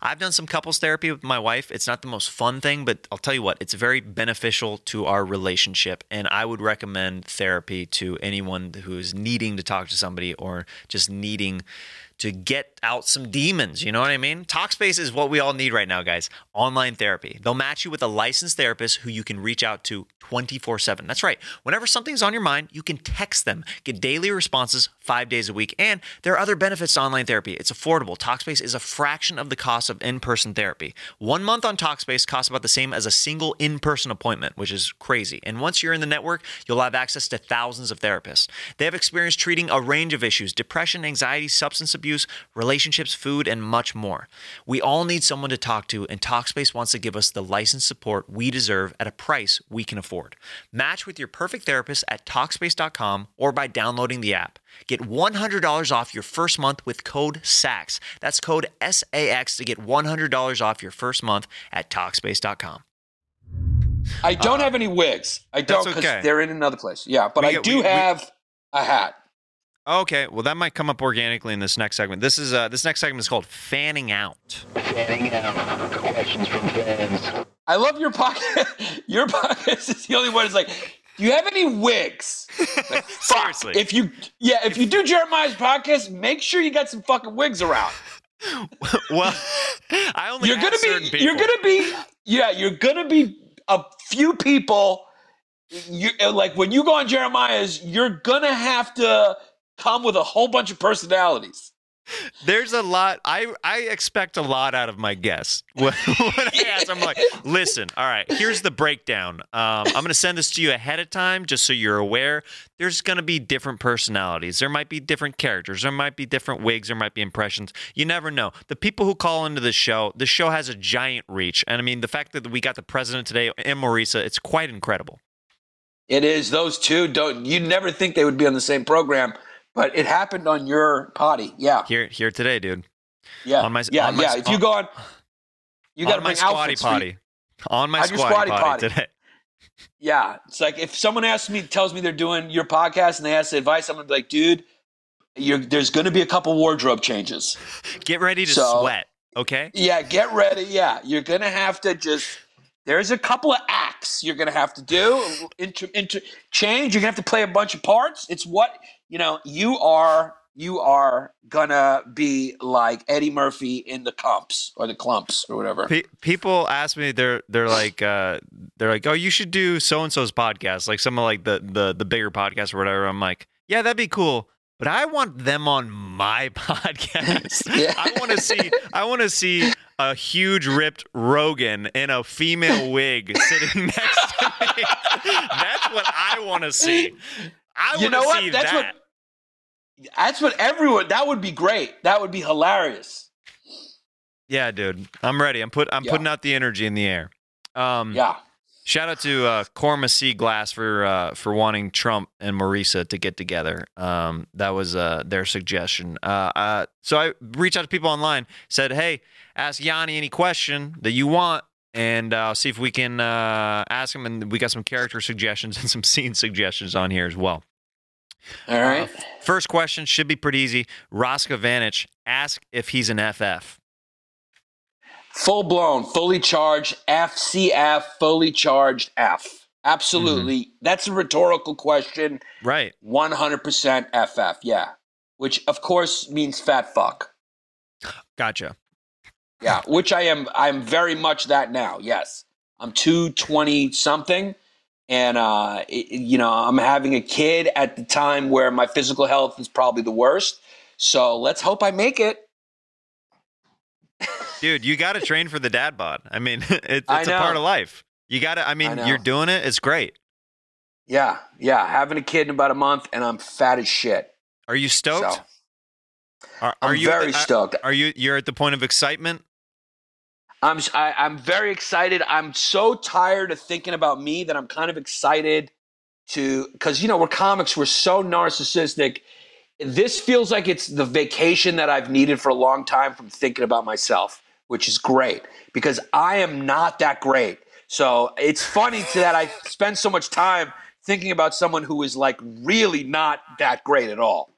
I've done some couples therapy with my wife. It's not the most fun thing, but I'll tell you what, it's very beneficial to our relationship. And I would recommend therapy to anyone who's needing to talk to somebody or just needing to get out some demons. You know what I mean? Talkspace is what we all need right now, guys. Online therapy. They'll match you with a licensed therapist who you can reach out to 24 7. That's right. Whenever something's on your mind, you can text them, get daily responses five days a week. And there are other benefits to online therapy. It's affordable. Talkspace is a fraction of the cost of in person therapy. One month on Talkspace costs about the same as a single in person appointment, which is crazy. And once you're in the network, you'll have access to thousands of therapists. They have experience treating a range of issues depression, anxiety, substance abuse, relationships, food, and much more. We all need someone to talk to, and Talkspace wants to give us the licensed support we deserve at a price we can afford. Match with your perfect therapist at Talkspace.com or by downloading the app. Get $100 off your first month with code SAX. That's code S A X to get $100 off your first month at Talkspace.com. I don't have any wigs. I don't Uh, because okay. they're in another place. Yeah, but We I do we- we- have a hat. Okay, well that might come up organically in this next segment. This is uh, this next segment is called fanning out. Fanning out questions from fans. I love your podcast. your podcast is the only one. That's like, do you have any wigs? Like, fuck. Seriously. If you, yeah, if you do Jeremiah's podcast, make sure you got some fucking wigs around. well, I only You're gonna be, people. you're gonna be, yeah, you're gonna be a few people. You like when you go on Jeremiah's, you're gonna have to come with a whole bunch of personalities. There's a lot. I I expect a lot out of my guests. When, when I ask, I'm like, listen, all right, here's the breakdown. Um, I'm gonna send this to you ahead of time, just so you're aware. There's gonna be different personalities. There might be different characters. There might be different wigs. There might be impressions. You never know. The people who call into the show, the show has a giant reach, and I mean, the fact that we got the president today and Marisa, it's quite incredible. It is those two. Don't you never think they would be on the same program, but it happened on your potty. Yeah, Here, here today, dude. yeah, on my- yeah, on my- yeah. If you go on, you got my squatty potty. On my On squatty, squatty potty, potty. today. Yeah, it's like if someone asks me, tells me they're doing your podcast, and they ask the advice, I'm gonna be like, dude, you're, there's gonna be a couple wardrobe changes. Get ready to So- sweat. Okay. Yeah, get ready. Yeah, you're gonna have to just. There's a couple of acts you're gonna have to do. Inter, inter, change. You're gonna have to play a bunch of parts. It's what you know. You are. You are gonna be like Eddie Murphy in the Klumps or the Klumps or whatever. Pe- people ask me, they're they're like uh, they're like, oh, you should do so and so's podcast, like some of like the the the bigger podcast or whatever. I'm like, yeah, that'd be cool, but I want them on my podcast. Yeah. I want to see I want to see a huge ripped Rogan in a female wig sitting next to me. That's what I want to see. I You know what? That's that. what. That's what everyone. That would be great. That would be hilarious. Yeah, dude, I'm ready. I'm put I'm Yeah. putting out the energy in the air. Um, Yeah. Shout out to uh, Corma C. Glass for uh, for wanting Trump and Marisa to get together. Um, that was uh, their suggestion. Uh, uh, so I reached out to people online, said, "Hey, ask Yanni any question that you want, and uh, see if we can uh, ask him." And we got some character suggestions and some scene suggestions on here as well. All right. Uh, first question should be pretty easy. Roscoe Vanich, ask if he's an FF. Full blown, fully charged FCF, fully charged F. Absolutely. Mm-hmm. That's a rhetorical question. Right. 100% FF, yeah. Which, of course, means fat fuck. Gotcha. Yeah, which I am. I'm very much that now. Yes, I'm 220 something, and uh, it- you know I'm having a kid at the time where my physical health is probably the worst. So let's hope I make it. Dude, you got to train for the dad bod. I mean, it, it's a part of life. You got to, I mean, I you're doing it. It's great. Yeah, yeah. Having a kid in about a month, and I'm fat as shit. Are you stoked? So are, I'm you very uh, stoked. Are you you're at the point of excitement? I'm I, am i am very excited. I'm so tired of thinking about me that I'm kind of excited to because you know we're comics. We're so narcissistic. This feels like it's the vacation that I've needed for a long time from thinking about myself, which is great because I am not that great. So it's funny to that I spend so much time thinking about someone who is like really not that great at all.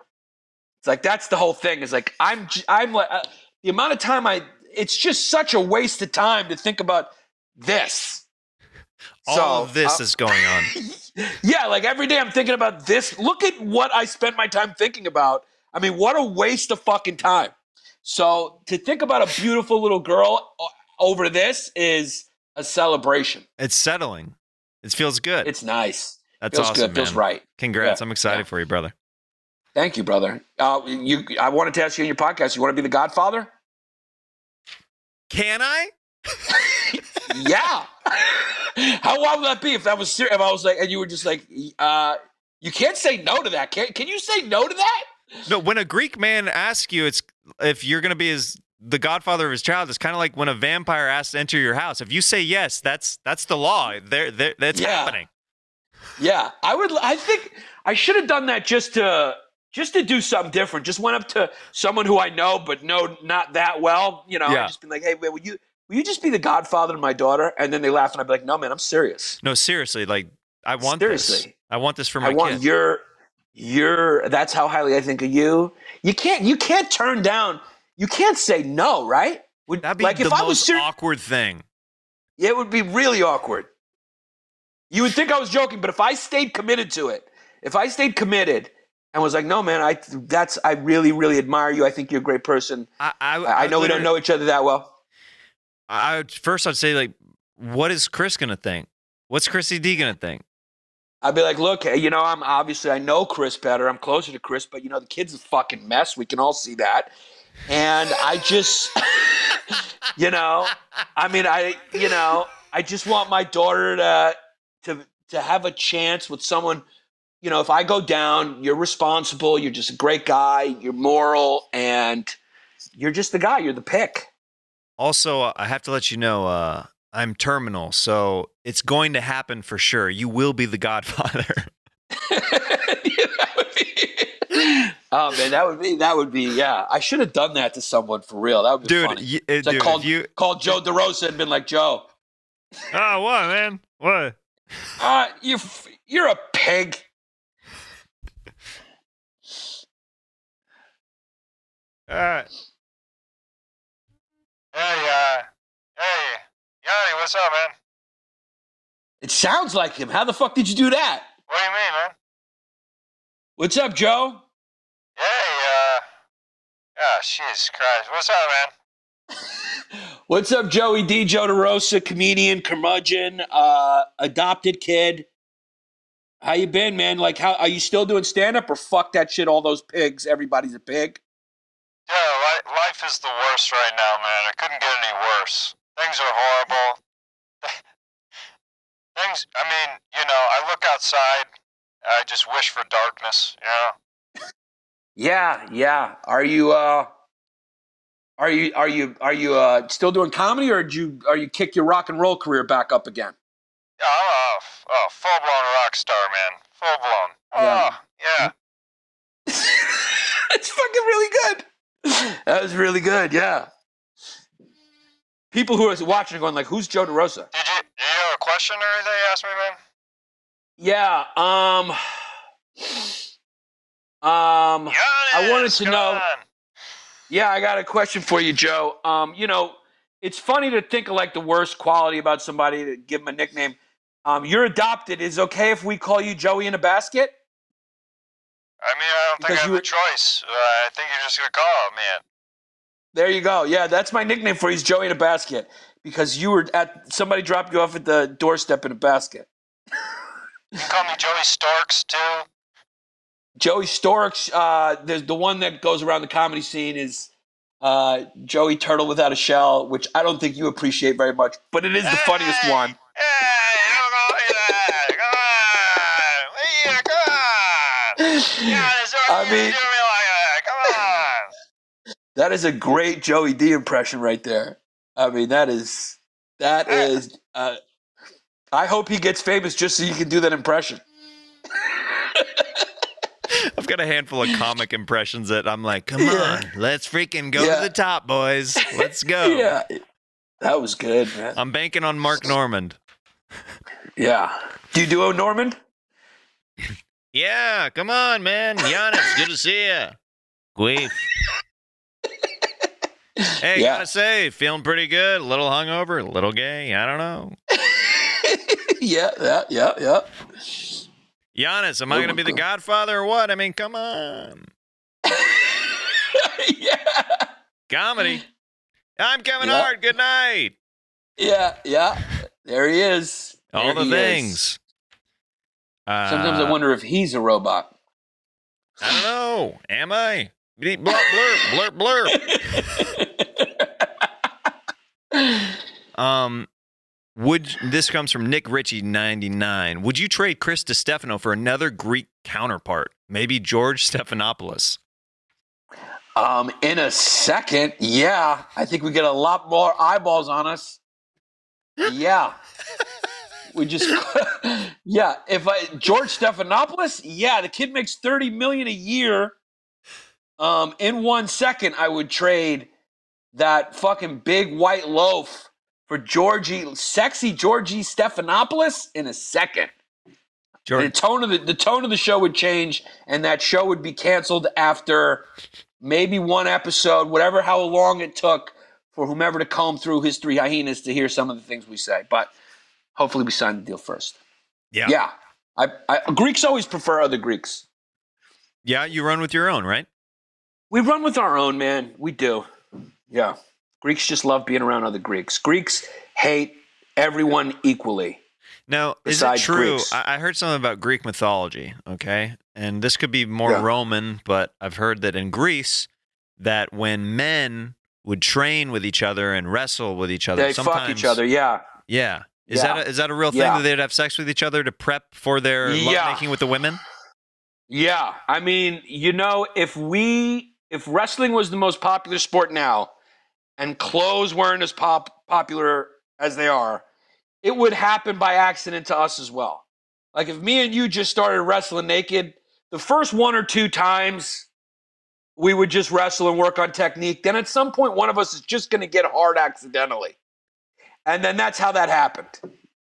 It's like that's the whole thing. Is like I'm I'm like uh, the amount of time I. It's just such a waste of time to think about this. All So, of this uh, is going on. Yeah, like every day I'm thinking about this. Look at what I spent my time thinking about. I mean, what a waste of fucking time. So to think about a beautiful little girl over this is a celebration. It's settling. It feels good. It's nice. That's feels awesome, good. Feels right. Congrats. Yeah, I'm excited yeah. for you, brother. Thank you, brother. Uh, you, I wanted to ask you on your podcast. You want to be the Godfather? Can I? yeah. How wild would that be if that was serious? If I was like, and you were just like, uh, you can't say no to that. Can Can you say no to that? No, when a Greek man asks you, it's if you're going to be his the godfather of his child. It's kind of like when a vampire asks to enter your house. If you say yes, that's that's the law. There, there that's Yeah. happening. Yeah, I would. I think I should have done that just to just to do something different. Just went up to someone who I know but know not that well. You know, Yeah. just been like, "Hey, man, will you will you just be the godfather to my daughter?" And then they laugh, and I'd be like, "No, man, I'm serious. No, seriously, like I want this. Seriously. I want this for my I want kid. your your. That's how highly I think of you. You can't you can't turn down. You can't say no, right? Would, That'd be like the if I was most awkward thing. it would be really awkward. You would think I was joking, but if I stayed committed to it, if I stayed committed and was like, "No, man, I that's I really really admire you. I think you're a great person. I, I, I, I know we don't know each other that well." I would- first I'd say like what is Chris gonna think? What's Chrissy D gonna think? I'd be like, look, eh, you know, I'm obviously I know Chris better. I'm closer to Chris, but you know, the kid's a fucking mess. We can all see that. And I just, you know, I mean, I, you know, I just want my daughter to to to have a chance with someone. You know, if I go down, you're responsible. You're just a great guy. You're moral, and you're just the guy. You're the pick. Also, uh, I have to let you know, uh, I'm terminal, so it's going to happen for sure. You will be the Godfather. Oh man, that would be that would be yeah. I should have done that to someone for real. That would be dude, funny. y- uh, So I dude, called, you called Joe DeRosa and been like, Joe, oh what man what uh, you you're a pig. Uh, hey uh hey Yanni what's up man It sounds like him. How the fuck did you do that? what do you mean man What's up, Joe? hey uh oh Jesus Christ what's up man What's up, Joey D. Joe DeRosa, comedian, curmudgeon, uh, adopted kid. How you been, man? Like, how are you still doing stand up or fuck that shit? All those pigs. Everybody's a pig. Yeah, li- life is the worst right now, man. It couldn't get any worse. Things are horrible. Things, I mean, you know, I look outside, I just wish for darkness, you know? Yeah, yeah. Are you uh are you are you are you uh still doing comedy or did you are you kick your rock and roll career back up again? Yeah, I'm a, f- a full blown rock star, man. Full blown. Yeah. Oh, yeah. It's fucking really good. That was really good, yeah. People who are watching are going like, "Who's Joe DeRosa?" Did you, did you have a question or anything you asked me, man? Yeah. Um. Um. I wanted to know- on. Yeah, I got a question for you, Joe. Um. You know, it's funny to think of like the worst quality about somebody to give them a nickname. Um. You're adopted. Is it okay if we call you Joey in a basket? I mean, I don't think I have you- a choice. Uh, I think you're just going to call me it. There you go. Yeah, that's my nickname for you. Is Joey in a basket because you were at somebody dropped you off at the doorstep in a basket. You call me Joey Storks, too. Joey Storks, uh, there's the one that goes around the comedy scene is uh, Joey Turtle without a shell, which I don't think you appreciate very much, but it is the funniest one. Hey, don't call me that. Come on. Yeah, come on. Yeah, it's I mean- doing me like that. Come on. That is a great Joey D impression right there. I mean, that is that is. Uh, I hope he gets famous just so you can do that impression. I've got a handful of comic impressions that I'm like, come Yeah. on, let's freaking go Yeah. to the top, boys. Let's go. Yeah, that was good, man. I'm banking on Mark Normand. Yeah. Do you do a Normand? Yeah, come on, man. Yannis, good to see you. Queef. Hey, Yeah. gotta say, feeling pretty good. A little hungover, a little gay. I don't know. yeah, yeah, yeah, yeah. Yannis, am I gonna be the Godfather or what? I mean, come on, yeah. comedy. I'm Kevin Yeah. Hart. Good night. Yeah, yeah. There he is. All There the things. is. Uh, Sometimes I wonder if he's a robot. I don't know. Am I? Blurp, blurp, blurp, blurp. Um, would this comes from Nick Ritchie ninety nine? Would you trade Chris Distefano for another Greek counterpart? Maybe George Stephanopoulos. Um, in a second, yeah. I think we get a lot more eyeballs on us. Yeah. We just Yeah. If I George Stephanopoulos, yeah, the kid makes 30 million a year. Um, in one second, I would trade that fucking big white loaf for Georgie, sexy Georgie Stephanopoulos in a second. The tone of the the tone of the show would change, and that show would be canceled after maybe one episode, whatever how long it took for whomever to comb through his three hyenas to hear some of the things we say. But hopefully, we sign the deal first. yeah. Yeah, I, I Greeks always prefer other Greeks. Yeah, you run with your own, right? We run with our own, man. We do. Yeah, Greeks just love being around other Greeks. Greeks hate everyone equally. Now, is it true? Greeks. I, I heard something about Greek mythology. Okay, and this could be more Yeah. Roman, but I've heard that in Greece, that when men would train with each other and wrestle with each other, They sometimes, fuck each other. Yeah. Yeah, is Yeah. that a, is that a real thing Yeah. that they'd have sex with each other to prep for their Yeah. lovemaking with the women? Yeah, I mean, you know, if we if wrestling was the most popular sport now, and clothes weren't as pop popular as they are, it would happen by accident to us as well. Like if me and you just started wrestling naked, the first one or two times we would just wrestle and work on technique. Then at some point, one of us is just going to get hard accidentally, and then that's how that happened.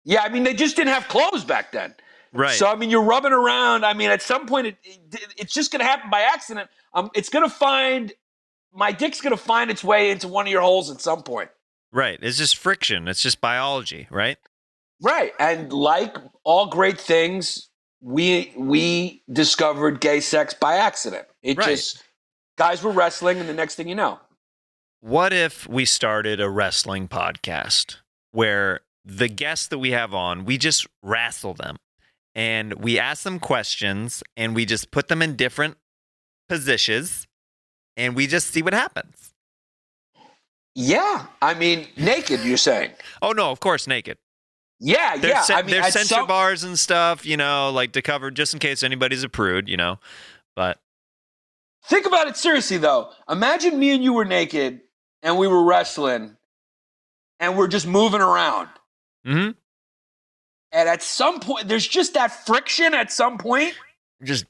Yeah, I mean, they just didn't have clothes back then. Right. So I mean, you're rubbing around. I mean, at some point, it, it, it's just going to happen by accident. Um, it's going to find my dick's going to find its way into one of your holes at some point. right. It's just friction. It's just biology, right? Right. And like all great things, we we discovered gay sex by accident. It Right. just guys were wrestling, and the next thing you know, What if we started a wrestling podcast where the guests that we have on, we just wrestle them and we ask them questions and we just put them in different positions and we just see what happens? yeah. I mean, naked. You're saying, Oh, no, of course, naked. yeah, There's, yeah. cen- I mean, there's at censor some- bars and stuff, you know, like to cover just in case anybody's a prude, you know. But Think about it seriously, though. Imagine me and you were naked and we were wrestling and we're just moving around. mhm, And at some point, there's just that friction at some point. just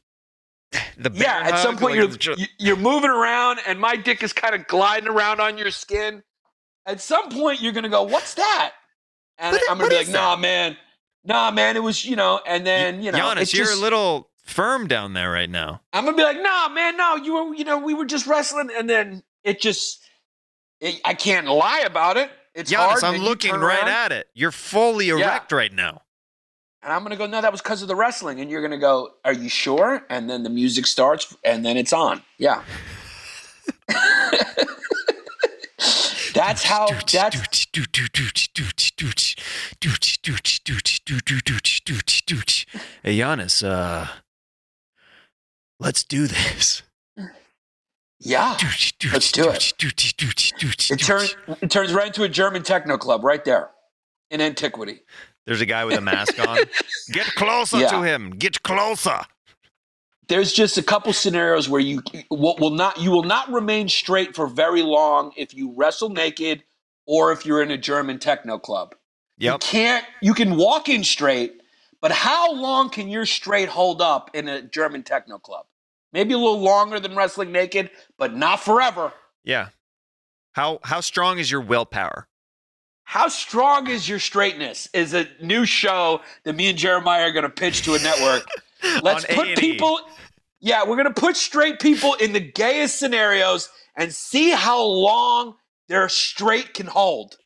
the Yeah, at some point, like, you're, you're moving around and my dick is kind of gliding around on your skin. At some point, you're going to go, What's that? And I'm gonna be like, Nah, man. Nah, man. It was, you know, and then, you know, Yannis, it's you're just- a little firm down there right now. I'm gonna be like, nah, man, no, you were, you know, we were just wrestling, and then it just, it, I can't lie about it. It's. Yannis, and I'm looking right around, at it. You're fully Yeah. erect right now. and I'm gonna go, no, that was because of the wrestling, and you're gonna go, are you sure? And then the music starts, and then it's on. Yeah. that's how. That's Hey Yannis, uh let's do this. Yeah. Let's do it. It turns it turns right into a German techno club right there in antiquity. There's a guy with a mask on. Get closer Yeah. to him. Get closer. there's just a couple scenarios where you will, will not you will not remain straight for very long if you wrestle naked or if you're in a German techno club. You can't you can walk in straight, but how long can your straight hold up in a German techno club? Maybe a little longer than wrestling naked, but not forever. Yeah. How how strong is your willpower? How strong is your straightness? Is a new show that me and Jeremiah are going to pitch to a network. Let's put A&E. people. Yeah, we're gonna put straight people in the gayest scenarios and see how long their straight can hold.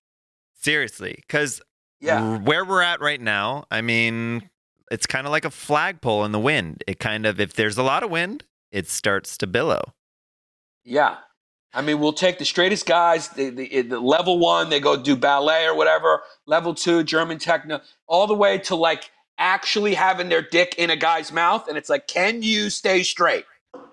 Seriously, cuz Yeah, where we're at right now, I mean, it's kind of like a flagpole in the wind. It kind of if there's a lot of wind, it starts to billow. yeah. I mean, we'll take the straightest guys. The, the, the level one, they go do ballet or whatever. Level two, German techno, all the way to like actually having their dick in a guy's mouth, and it's like, can you stay straight?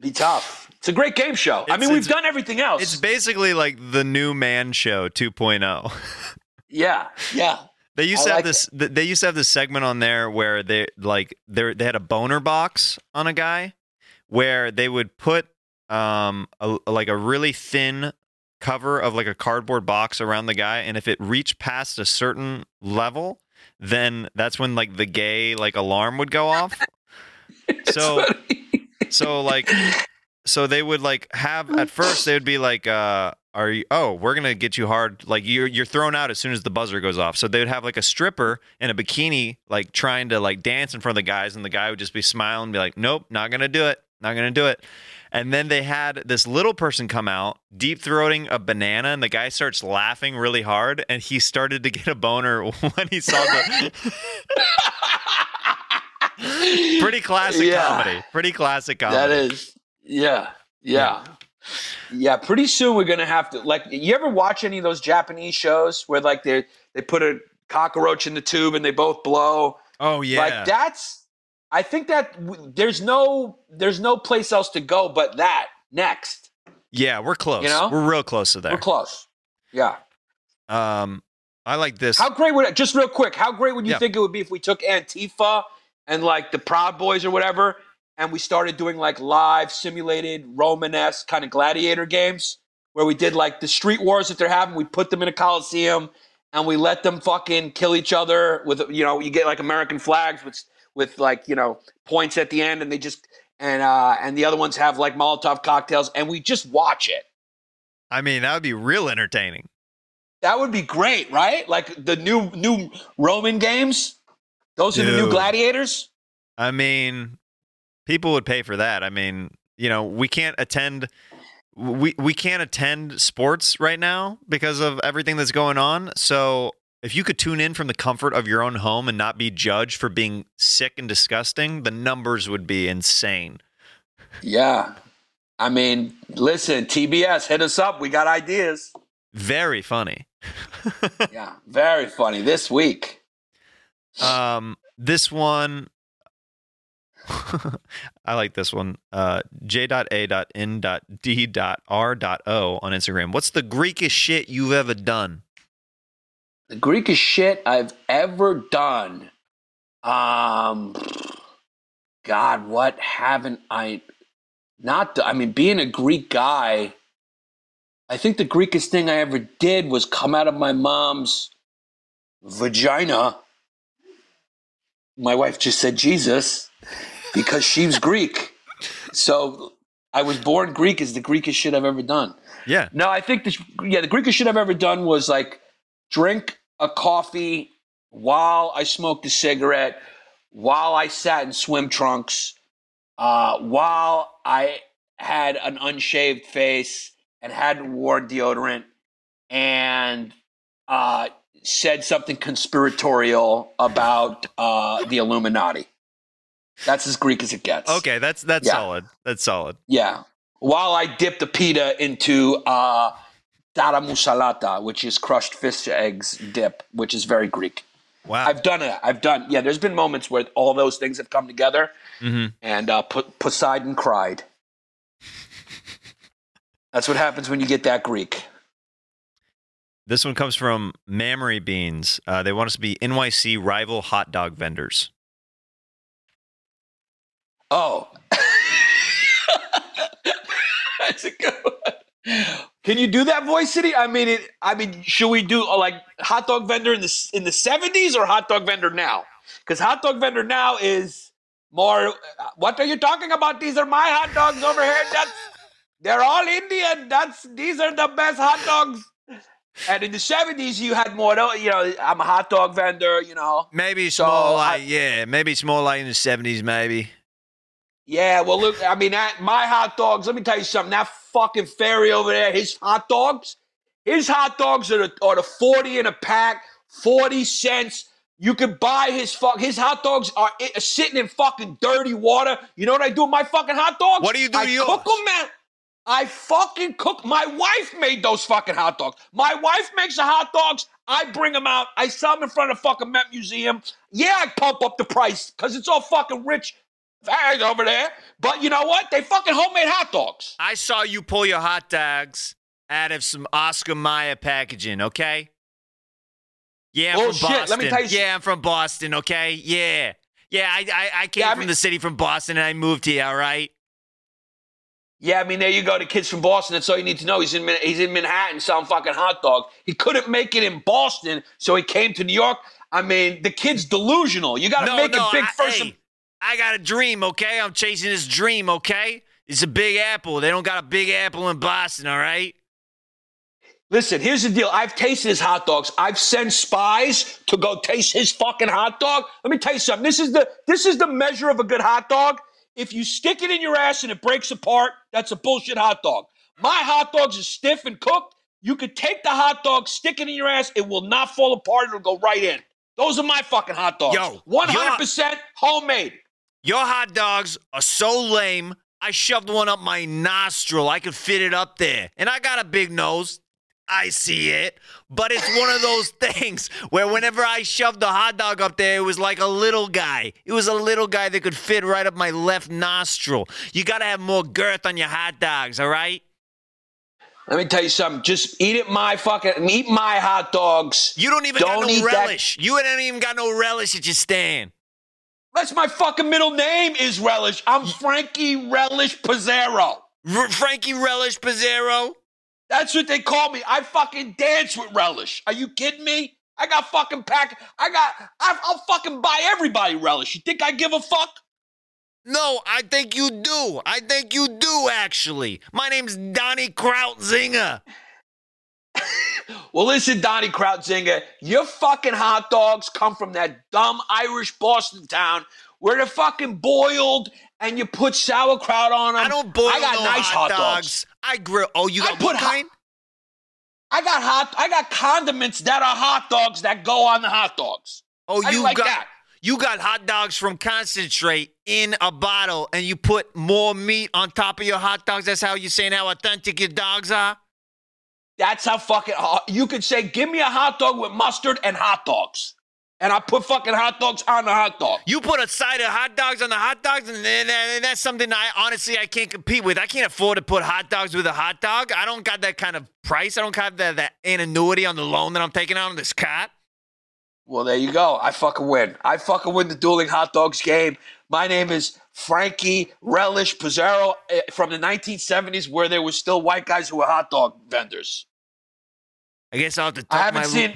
Be tough. It's a great game show. I mean, we've done everything else. It's basically like the new man show 2.0. yeah, yeah. They used I to have like this. th- They used to have this segment on there where they like they they had a boner box on a guy, where they would put um a, like a really thin cover of like a cardboard box around the guy, and if it reached past a certain level, then that's when like the gay like alarm would go off. so so like so they would like have at first they would be like uh are you oh we're gonna get you hard like you're you're thrown out as soon as the buzzer goes off so they would have like a stripper in a bikini like trying to like dance in front of the guys and the guy would just be smiling and be like nope not gonna do it not gonna do it and then they had this little person come out deep throating a banana and the guy starts laughing really hard and he started to get a boner when he saw the pretty classic Yeah. comedy pretty classic comedy That is, yeah, yeah. Yeah, pretty soon we're gonna have to like. You ever watch any of those Japanese shows where like they they put a cockroach in the tube and they both blow? Oh yeah. Like that's. I think that w- there's no there's no place else to go but that next. yeah, we're close. You know? We're real close to there. We're close. Yeah. Um, I like this. How great would it? Just real quick, how great would you Yeah. think it would be if we took Antifa and like the Proud Boys or whatever, and we started doing like live simulated Romanesque kind of gladiator games where we did like the street wars that they're having. We put them in a coliseum and we let them fucking kill each other with you know you get like American flags with with like you know points at the end, and they just and uh and the other ones have like Molotov cocktails, and we just watch it. I mean, that would be real entertaining. That would be great, right? Like the new new Roman games. Those are the new gladiators. I mean, people would pay for that. I mean, you know, we can't attend we we can't attend sports right now because of everything that's going on. So, if you could tune in from the comfort of your own home and not be judged for being sick and disgusting, the numbers would be insane. Yeah. I mean, listen, TBS, hit us up. We got ideas. Very funny. yeah, very funny this week. Um, this one, I like this one. Uh, J.A.N.D.R.O on Instagram. What's the Greekest shit you've ever done? The Greekest shit I've ever done. Um, God, what haven't I not done? I mean, being a Greek guy, I think the Greekest thing I ever did was come out of my mom's vagina. My wife just said Jesus because she's Greek. So I was born Greek is the Greekest shit I've ever done. Yeah. No, I think the yeah the Greekest shit I've ever done was like drink a coffee while I smoked a cigarette, while I sat in swim trunks, uh, while I had an unshaved face and hadn't worn deodorant, and uh, said something conspiratorial about uh, the Illuminati. That's as Greek as it gets. Okay, that's that's Yeah. solid. That's solid. Yeah. While I dip the pita into uh, taramasalata, which is crushed fish eggs dip, which is very Greek. Wow. I've done it. I've done. Yeah, there's been moments where all those things have come together, hmm and uh, P- Poseidon cried. That's what happens when you get that Greek. This one comes from Mammary Beans. Uh, they want us to be NYC rival hot dog vendors. Oh, that's a good one. Can you do that voice, City? I mean, it, I mean, should we do uh, like hot dog vendor in the in the seventies or hot dog vendor now? Because hot dog vendor now is more. Uh, what are you talking about? These are my hot dogs over here. That's they're all Indian. That's these are the best hot dogs. And in the seventies, you had more. You know, I'm a hot dog vendor. You know, Maybe it's So, more I- like yeah, maybe it's more like in the seventies. Maybe Yeah, well, look, I mean, that, my hot dogs, let me tell you something. That fucking fairy over there, his hot dogs, his hot dogs are the, are the 40 in a pack, 40 cents. You can buy his fuck. His hot dogs eh, are sitting in fucking dirty water. You know what I do with my fucking hot dogs? What do you do I to yours? cook them, man. I fucking cook. My wife made those fucking hot dogs. My wife makes the hot dogs. I bring them out. I sell them in front of fucking Met Museum. Yeah, I pump up the price because it's all fucking rich fags over there. But you know what? They fucking homemade hot dogs. I saw you pull your hot dogs out of some Oscar Mayer packaging. Okay. Yeah, I'm Bullshit. from Boston. Let me tell you yeah, I'm from Boston. Okay. Yeah. Yeah, I I, I came Yeah, I from mean- the city from Boston and I moved here. All right. Yeah, I mean, there you go. The kid's from Boston. That's all you need to know. He's in he's in Manhattan selling fucking hot dogs. He couldn't make it in Boston, so he came to New York. I mean, the kid's delusional. You got to no, make no, it big I, first. hey, I got a dream. Okay, I'm chasing this dream. Okay, it's a Big Apple. They don't got a Big Apple in Boston. All right. Listen, here's the deal. I've tasted his hot dogs. I've sent spies to go taste his fucking hot dog. Let me tell you something. This is the this is the measure of a good hot dog. If you stick it in your ass and it breaks apart, that's a bullshit hot dog. My hot dogs are stiff and cooked. You could take the hot dog, stick it in your ass, it will not fall apart. It'll go right in. Those are my fucking hot dogs. Yo, 100% homemade. Your hot dogs are so lame. I shoved one up my nostril. I could fit it up there. And I got a big nose. I see it. But it's one of those things where whenever I shoved the hot dog up there, it was like a little guy. It was a little guy that could fit right up my left nostril. You got to have more girth on your hot dogs, all right? Let me tell you something. Just eat it my fucking eat my hot dogs. You don't even Don't got no that- relish. You ain't even got no relish at your stand. That's my fucking middle name is Relish. I'm Frankie Relish Pizarro. R- Frankie Relish Pizarro? That's what they call me. I fucking dance with Relish. Are you kidding me? I got fucking pack. I got. I, I'll fucking buy everybody Relish. You think I give a fuck? No, I think you do. I think you do, actually. My name's Donnie Krautzinger. Well, listen, Donnie Krautzinger, your fucking hot dogs come from that dumb Irish Boston town where they're fucking boiled and you put sauerkraut on them. I don't boil I got no nice hot, hot dogs. I grill. Oh, you I got put what hot- I got hot. I got condiments that are hot dogs that go on the hot dogs. Oh, you like got that? you got hot dogs from concentrate in a bottle, and you put more meat on top of your hot dogs. That's how you're saying how authentic your dogs are. That's how fucking hot. You could say, give me a hot dog with mustard and hot dogs. And I put fucking hot dogs on the hot dog. You put a side of hot dogs on the hot dogs, and, and, and that's something I honestly I can't compete with. I can't afford to put hot dogs with a hot dog. I don't got that kind of price. I don't have that, that annuity on the loan that I'm taking out on this cat. Well, there you go. I fucking win. I fucking win the dueling hot dogs game. My name is Frankie Relish Pizarro eh, from the 1970s, where there were still white guys who were hot dog vendors. I guess I'll have to tuck I haven't my seen.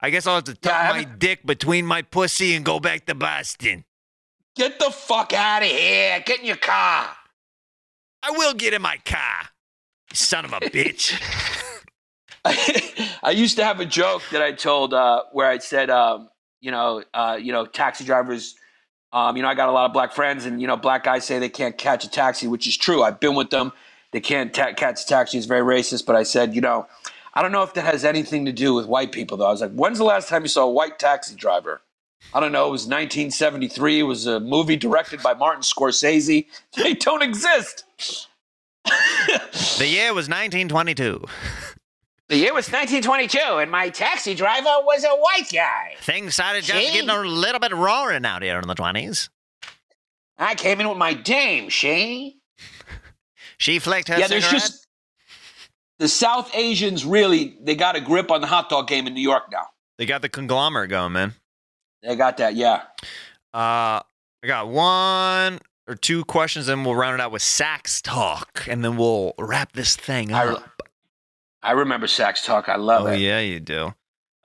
I guess I'll have to tuck Yeah, my dick between my pussy and go back to Boston. Get the fuck out of here. Get in your car. I will get in my car. Son of a bitch. I used to have a joke that I told uh, where I said, um, you know, uh, you know, taxi drivers. Um, you know, I got a lot of black friends, and you know, black guys say they can't catch a taxi, which is true. I've been with them. They can't ta- catch a taxi. It's very racist. But I said, you know, I don't know if that has anything to do with white people, though. I was like, when's the last time you saw a white taxi driver? I don't know. It was 1973. It was a movie directed by Martin Scorsese. They don't exist. the year was 1922. The year was 1922, and my taxi driver was a white guy. Things started just getting a little bit roaring out here in the 20s. I came in with my dame, she. She flicked her yeah, there's just the South Asians really they got a grip on the hot dog game in New York now. They got the conglomerate going, man. They got that, yeah. Uh, I got one or two questions, and we'll round it out with sax talk, and then we'll wrap this thing up. I remember sax talk. I love Oh, it. yeah, you do.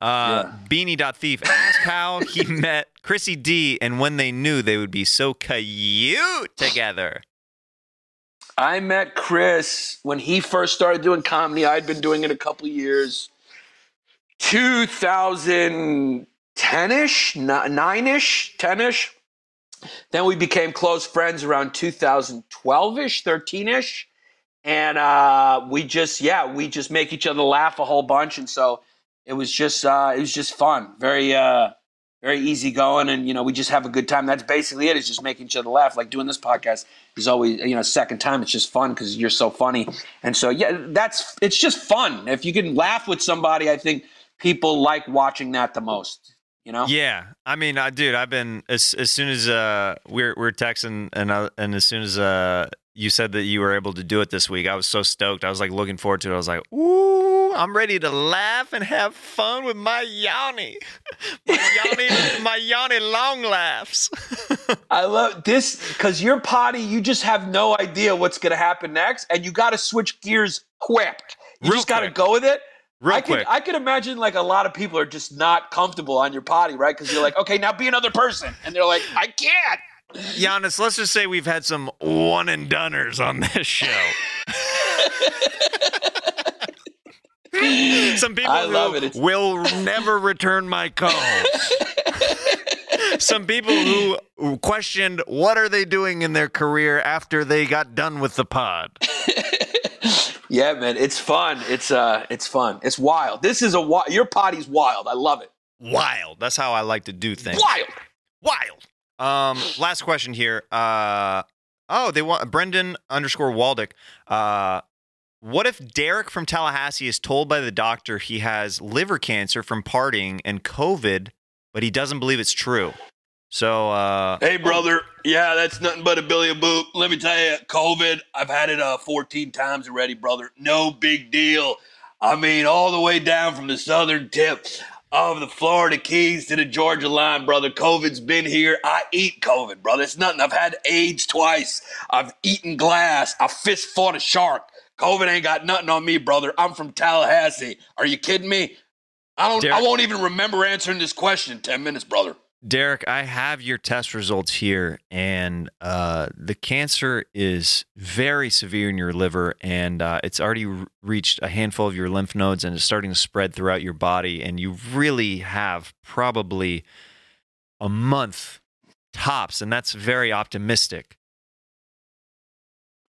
Uh, Beanie.thief asked how he met Chrissy D and when they knew they would be so cute together. I met Chris when he first started doing comedy. I'd been doing it a couple years. 2010-ish, 9-ish, 10-ish. Then we became close friends around 2012-ish, 13-ish. And uh, we just, yeah, we just make each other laugh a whole bunch. And so it was just, uh, it was just fun. Very, uh, very easy going. And, you know, we just have a good time. That's basically it. Is just making each other laugh. Like doing this podcast is always, you know, second time. It's just fun because you're so funny. And so, yeah, that's, it's just fun. If you can laugh with somebody, I think people like watching that the most. You know? Yeah, I mean, I dude, I've been as as soon as uh we're we're texting and uh, and as soon as uh you said that you were able to do it this week, I was so stoked. I was like looking forward to it. I was like, ooh, I'm ready to laugh and have fun with my Yanni, my Yanni, my Yanni long laughs. I love this because your potty, you just have no idea what's going to happen next, and you got to switch gears quick. You Real just got to go with it. Real I could, quick. I could imagine like a lot of people are just not comfortable on your potty, right? Because you're like, okay, now be another person, and they're like, I can't. Yannis, let's just say we've had some one and doneers on this show. some people I who love it. Will never return my calls. some people who questioned what are they doing in their career after they got done with the pod. Yeah, man, it's fun. It's uh, it's fun. It's wild. This is a wi- your potty's wild. I love it. Wild. That's how I like to do things. Wild. Wild. Um, last question here. Uh, Oh, they want Brendan underscore Waldick. Uh, what if Derek from Tallahassee is told by the doctor he has liver cancer from partying and COVID, but he doesn't believe it's true? So, uh, Hey, brother. Yeah, that's nothing but a billy boop. Let me tell you, COVID, I've had it uh, 14 times already, brother. No big deal. I mean, all the way down from the southern tip of the Florida Keys to the Georgia line, brother. COVID's been here. I eat COVID, brother. It's nothing. I've had AIDS twice. I've eaten glass. I fist fought a shark. COVID ain't got nothing on me, brother. I'm from Tallahassee. Are you kidding me? I don't. I won't even remember answering this question in 10 minutes, brother. Derek, I have your test results here, and uh, the cancer is very severe in your liver, and uh, it's already reached a handful of your lymph nodes, and it's starting to spread throughout your body. And you really have probably a month tops, and that's very optimistic.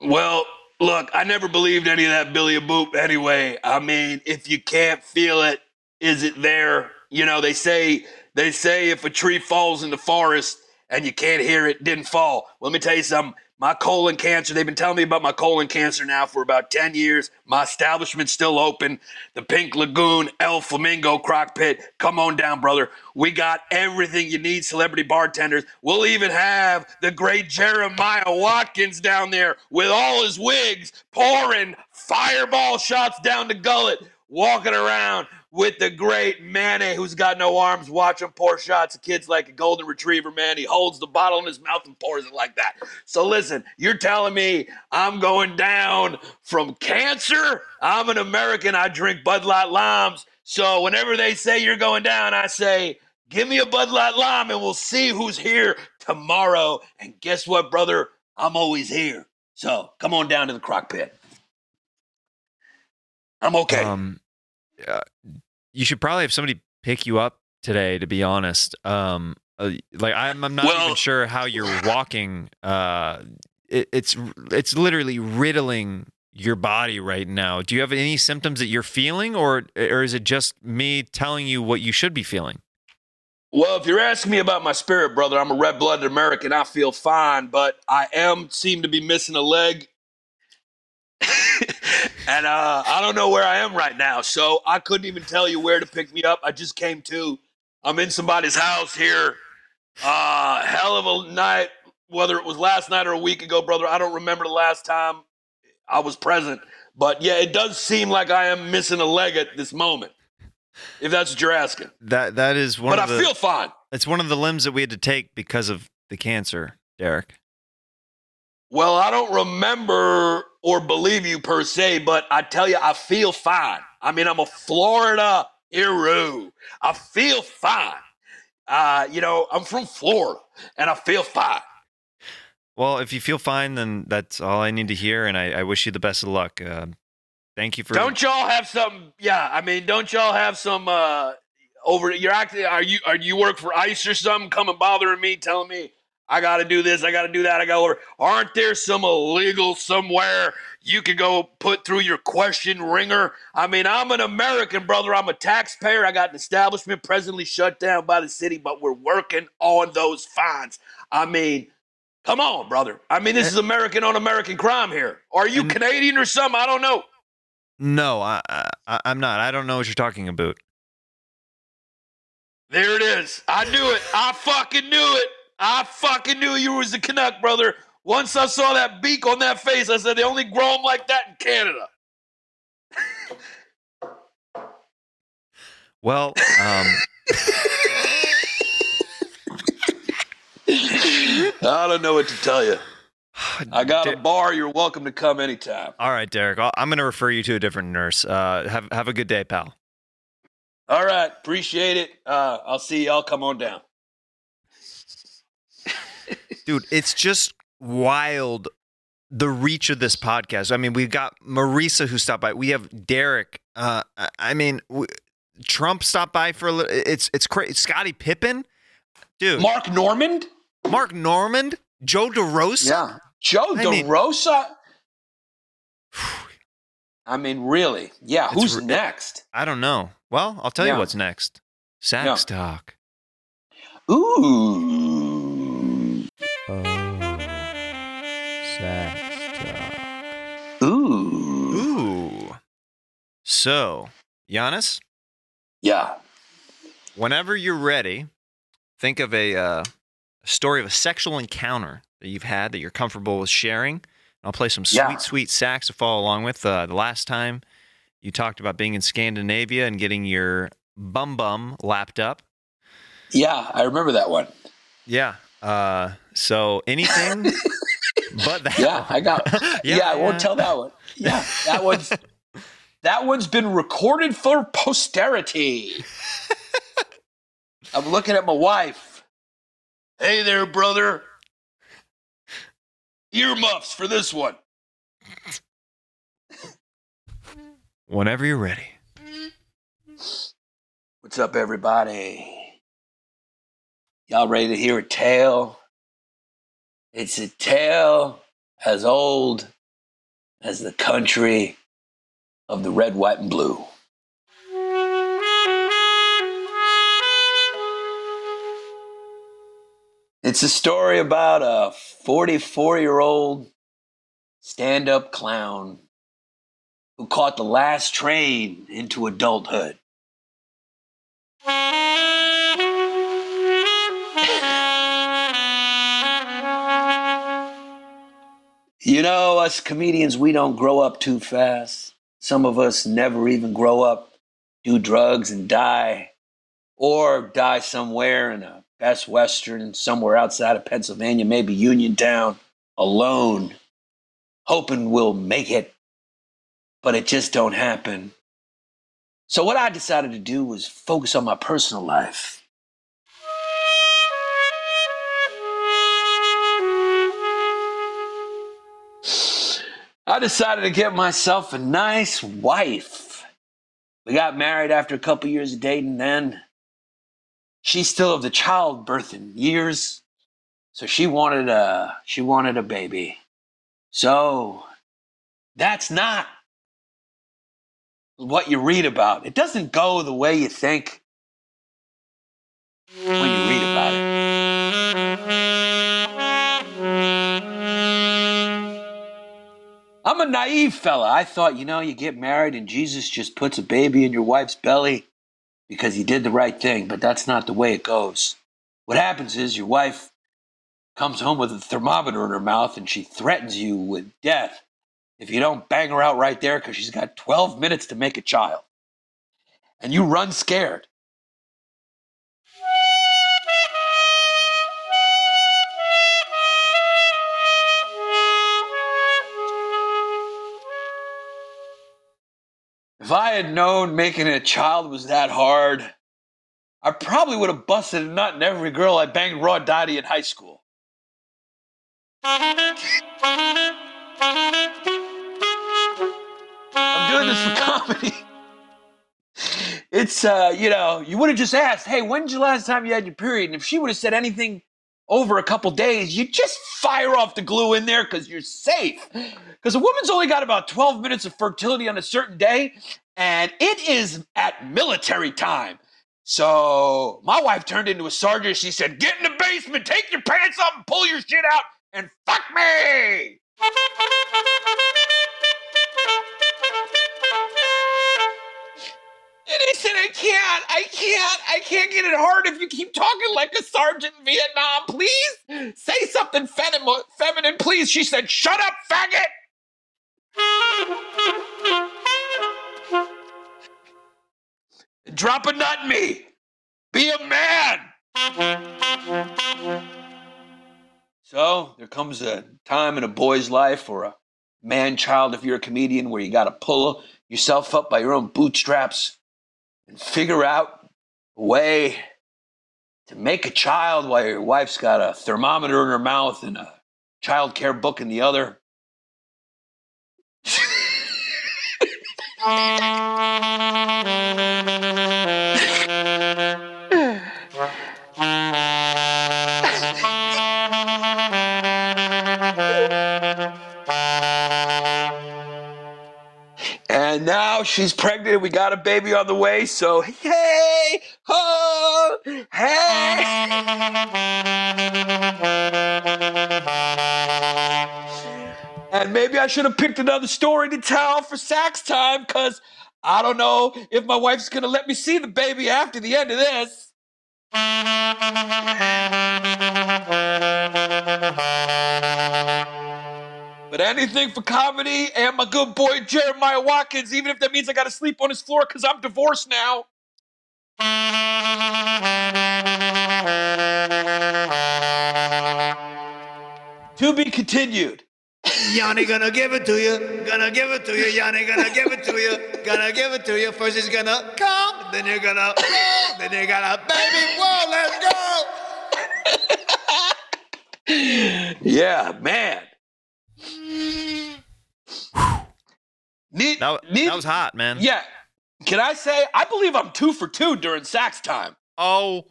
Well, look, I never believed any of that Billy Boop anyway. I mean, if you can't feel it, is it there? You know, they say they say if a tree falls in the forest and you can't hear it, didn't fall. Well, let me tell you something. My colon cancer, they've been telling me about my colon cancer now for about 10 years. My establishment's still open. The Pink Lagoon, El Flamingo Crock Pit. Come on down, brother. We got everything you need, celebrity bartenders. We'll even have the great Jeremiah Watkins down there with all his wigs pouring fireball shots down the gullet, walking around with the great Manny who's got no arms, watching pour shots of kids like a golden retriever, man. He holds the bottle in his mouth and pours it like that. So listen, you're telling me I'm going down from cancer? I'm an American. I drink Bud Light limes. So whenever they say you're going down, I say, give me a Bud Light lime and we'll see who's here tomorrow. And guess what, brother? I'm always here. So come on down to the crock pit. I'm okay. Um, uh, you should probably have somebody pick you up today. To be honest, um, uh, like I'm, I'm not Well- even sure how you're walking. Uh, it, it's it's literally riddling your body right now. Do you have any symptoms that you're feeling, or or is it just me telling you what you should be feeling? Well, if you're asking me about my spirit, brother, I'm a red blooded American. I feel fine, but I am seem to be missing a leg. And uh, I don't know where I am right now. So I couldn't even tell you where to pick me up. I just came to. I'm in somebody's house here. Uh, hell of a night, whether it was last night or a week ago, brother. I don't remember the last time I was present. But yeah, it does seem like I am missing a leg at this moment, if that's what you're asking. That that is one But I the. feel fine. it's one of the limbs that we had to take because of the cancer, Derek. Well, I don't remember or believe you per se, but I tell you, I feel fine. I mean, I'm a Florida hero. I feel fine. Uh, you know, I'm from Florida and I feel fine. Well, if you feel fine, then that's all I need to hear, and I, I wish you the best of luck. Uh, thank you for. Don't y'all have some? Yeah, I mean, don't y'all have some? uh Over, you're acting. Are you? Are you work for ICE or something? Coming bothering me, telling me I got to do this, I got to do that. I go over. Aren't there some illegal somewhere you could go put through your question ringer? I mean, I'm an American, brother. I'm a taxpayer. I got an establishment presently shut down by the city, but we're working on those fines. I mean, come on, brother. I mean, this is eh. American on American crime here. Are you Canadian or something? I don't know. No, I, I, I'm not. I don't know what you're talking about. There it is. I knew it. I fucking knew it. I fucking knew you was a Canuck, brother. Once I saw that beak on that face, I said they only grow them like that in Canada. Well, um, I don't know what to tell you. I got a bar. You're welcome to come anytime. all right, Derek. I'll, I'm going to refer you to a different nurse. Uh, have have a good day, pal. All right. Appreciate it. Uh, I'll see y'all. Come on down. Dude it's just wild the reach of this podcast i mean we've got marisa who stopped by we have derek uh I- mean w trump stopped by for a little it's it's crazy Scottie Pippen dude mark, Normand. Mark Normand? joe derosa Yeah, Joe I mean- DeRosa? I mean, really? Yeah. Who's re- next? i don't know well i'll tell Yeah. you what's next sax Yeah. talk Ooh. So, Yannis, Yeah. whenever you're ready, think of a, uh, story of a sexual encounter that you've had that you're comfortable with sharing. I'll play some sweet, Yeah. sweet sax to follow along with. Uh, the last time you talked about being in Scandinavia and getting your bum bum lapped up. Yeah, I remember that one. Yeah. Uh, so anything but that. Yeah, I got. yeah, I won't yeah. tell that one. Yeah, that one's that one's been recorded for posterity. I'm looking at my wife. Hey there, brother. Earmuffs for this one. Whenever you're ready. What's up, everybody? Y'all ready to hear a tale? It's a tale as old as the country of the red, white, and blue. It's a story about a 44 year old stand up clown who caught the last train into adulthood. You know, us comedians, we don't grow up too fast. Some of us never even grow up, do drugs, and die, or die somewhere in a Best Western, somewhere outside of Pennsylvania, maybe Uniontown, alone, hoping we'll make it, but it just don't happen. So, what I decided to do was focus on my personal life. I decided to get myself a nice wife. We got married after a couple years of dating then. She's still of the childbirthing years, so she wanted a she wanted a baby. So that's not what you read about. It doesn't go the way you think when you read it. I'm a naive fella. I thought, you know, you get married and Jesus just puts a baby in your wife's belly because you did the right thing, but that's not the way it goes. What happens is your wife comes home with a thermometer in her mouth and she threatens you with death if you don't bang her out right there because she's got 12 minutes to make a child. And you run scared. If I had known making a child was that hard, I probably would have busted a nut in every girl I banged raw dotty in high school. I'm doing this for comedy. It's uh, you know, you would have just asked, "Hey, when's the last time you had your period?" And if she would have said anything over a couple days, you just fire off the glue in there because you're safe. Because a woman's only got about 12 minutes of fertility on a certain day, and it is at military time. So my wife turned into a sergeant. She said, "Get in the basement, take your pants off, and pull your shit out, and fuck me." And he said, I can't, I can't, I can't get it hard if you keep talking like a sergeant in Vietnam. Please say something feminine, feminine, please. She said, Shut up, faggot. Drop a nut me. Be a man. So there comes a time in a boy's life or a man child if you're a comedian where you got to pull yourself up by your own bootstraps and figure out a way to make a child while your wife's got a thermometer in her mouth and a child care book in the other. And now she's pregnant. And we got a baby on the way. So, hey, ho, hey. And maybe I should have picked another story to tell for sax time because I don't know if my wife's gonna let me see the baby after the end of this. But anything for comedy and my good boy Jeremiah Watkins, even if that means I gotta sleep on his floor because I'm divorced now. To be continued. Yanni gonna give it to you. Gonna give it to you. Yanni gonna give it to you. Gonna give it to you. First he's gonna come, then you're gonna then you're gonna baby whoa, let's go. Yeah, man. Need, That, need, that was hot, man. Yeah. Can I say, I believe I'm two for two during sax time. Oh,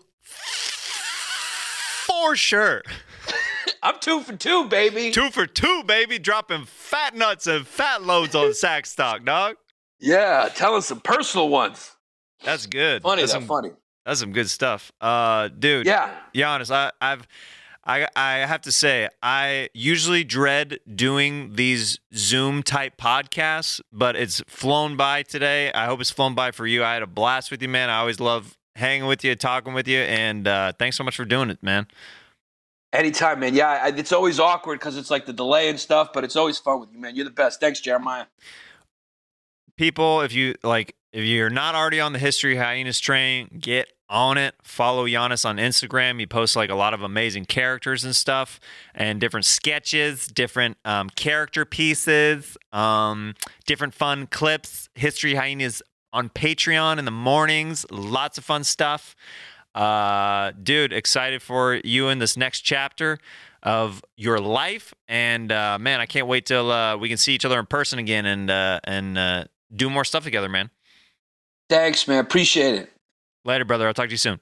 for sure. I'm two for two, baby. Two for two, baby. Dropping fat nuts and fat loads on sax talk, dog. Yeah, telling some personal ones. That's good. Funny, that's some, funny. That's some good stuff. Uh, dude. Yeah. Yannis, I, I've, I, I have to say, I usually dread doing these Zoom type podcasts, but it's flown by today. I hope it's flown by for you. I had a blast with you, man. I always love hanging with you, talking with you, and uh, thanks so much for doing it, man. Anytime, man. Yeah, I- it's always awkward because it's like the delay and stuff, but it's always fun with you, man. You're the best. Thanks, Jeremiah. people, if you like, if you're not already on the History Hyenas train, get on it. Follow Yannis on Instagram. He posts like a lot of amazing characters and stuff, and different sketches, different um, character pieces, um, different fun clips. History Hyenas on Patreon in the mornings. Lots of fun stuff. Uh, dude, excited for you in this next chapter of your life, and uh, man, I can't wait till uh, we can see each other in person again and uh, and uh, do more stuff together, man. Thanks, man. Appreciate it. Later, brother. I'll talk to you soon.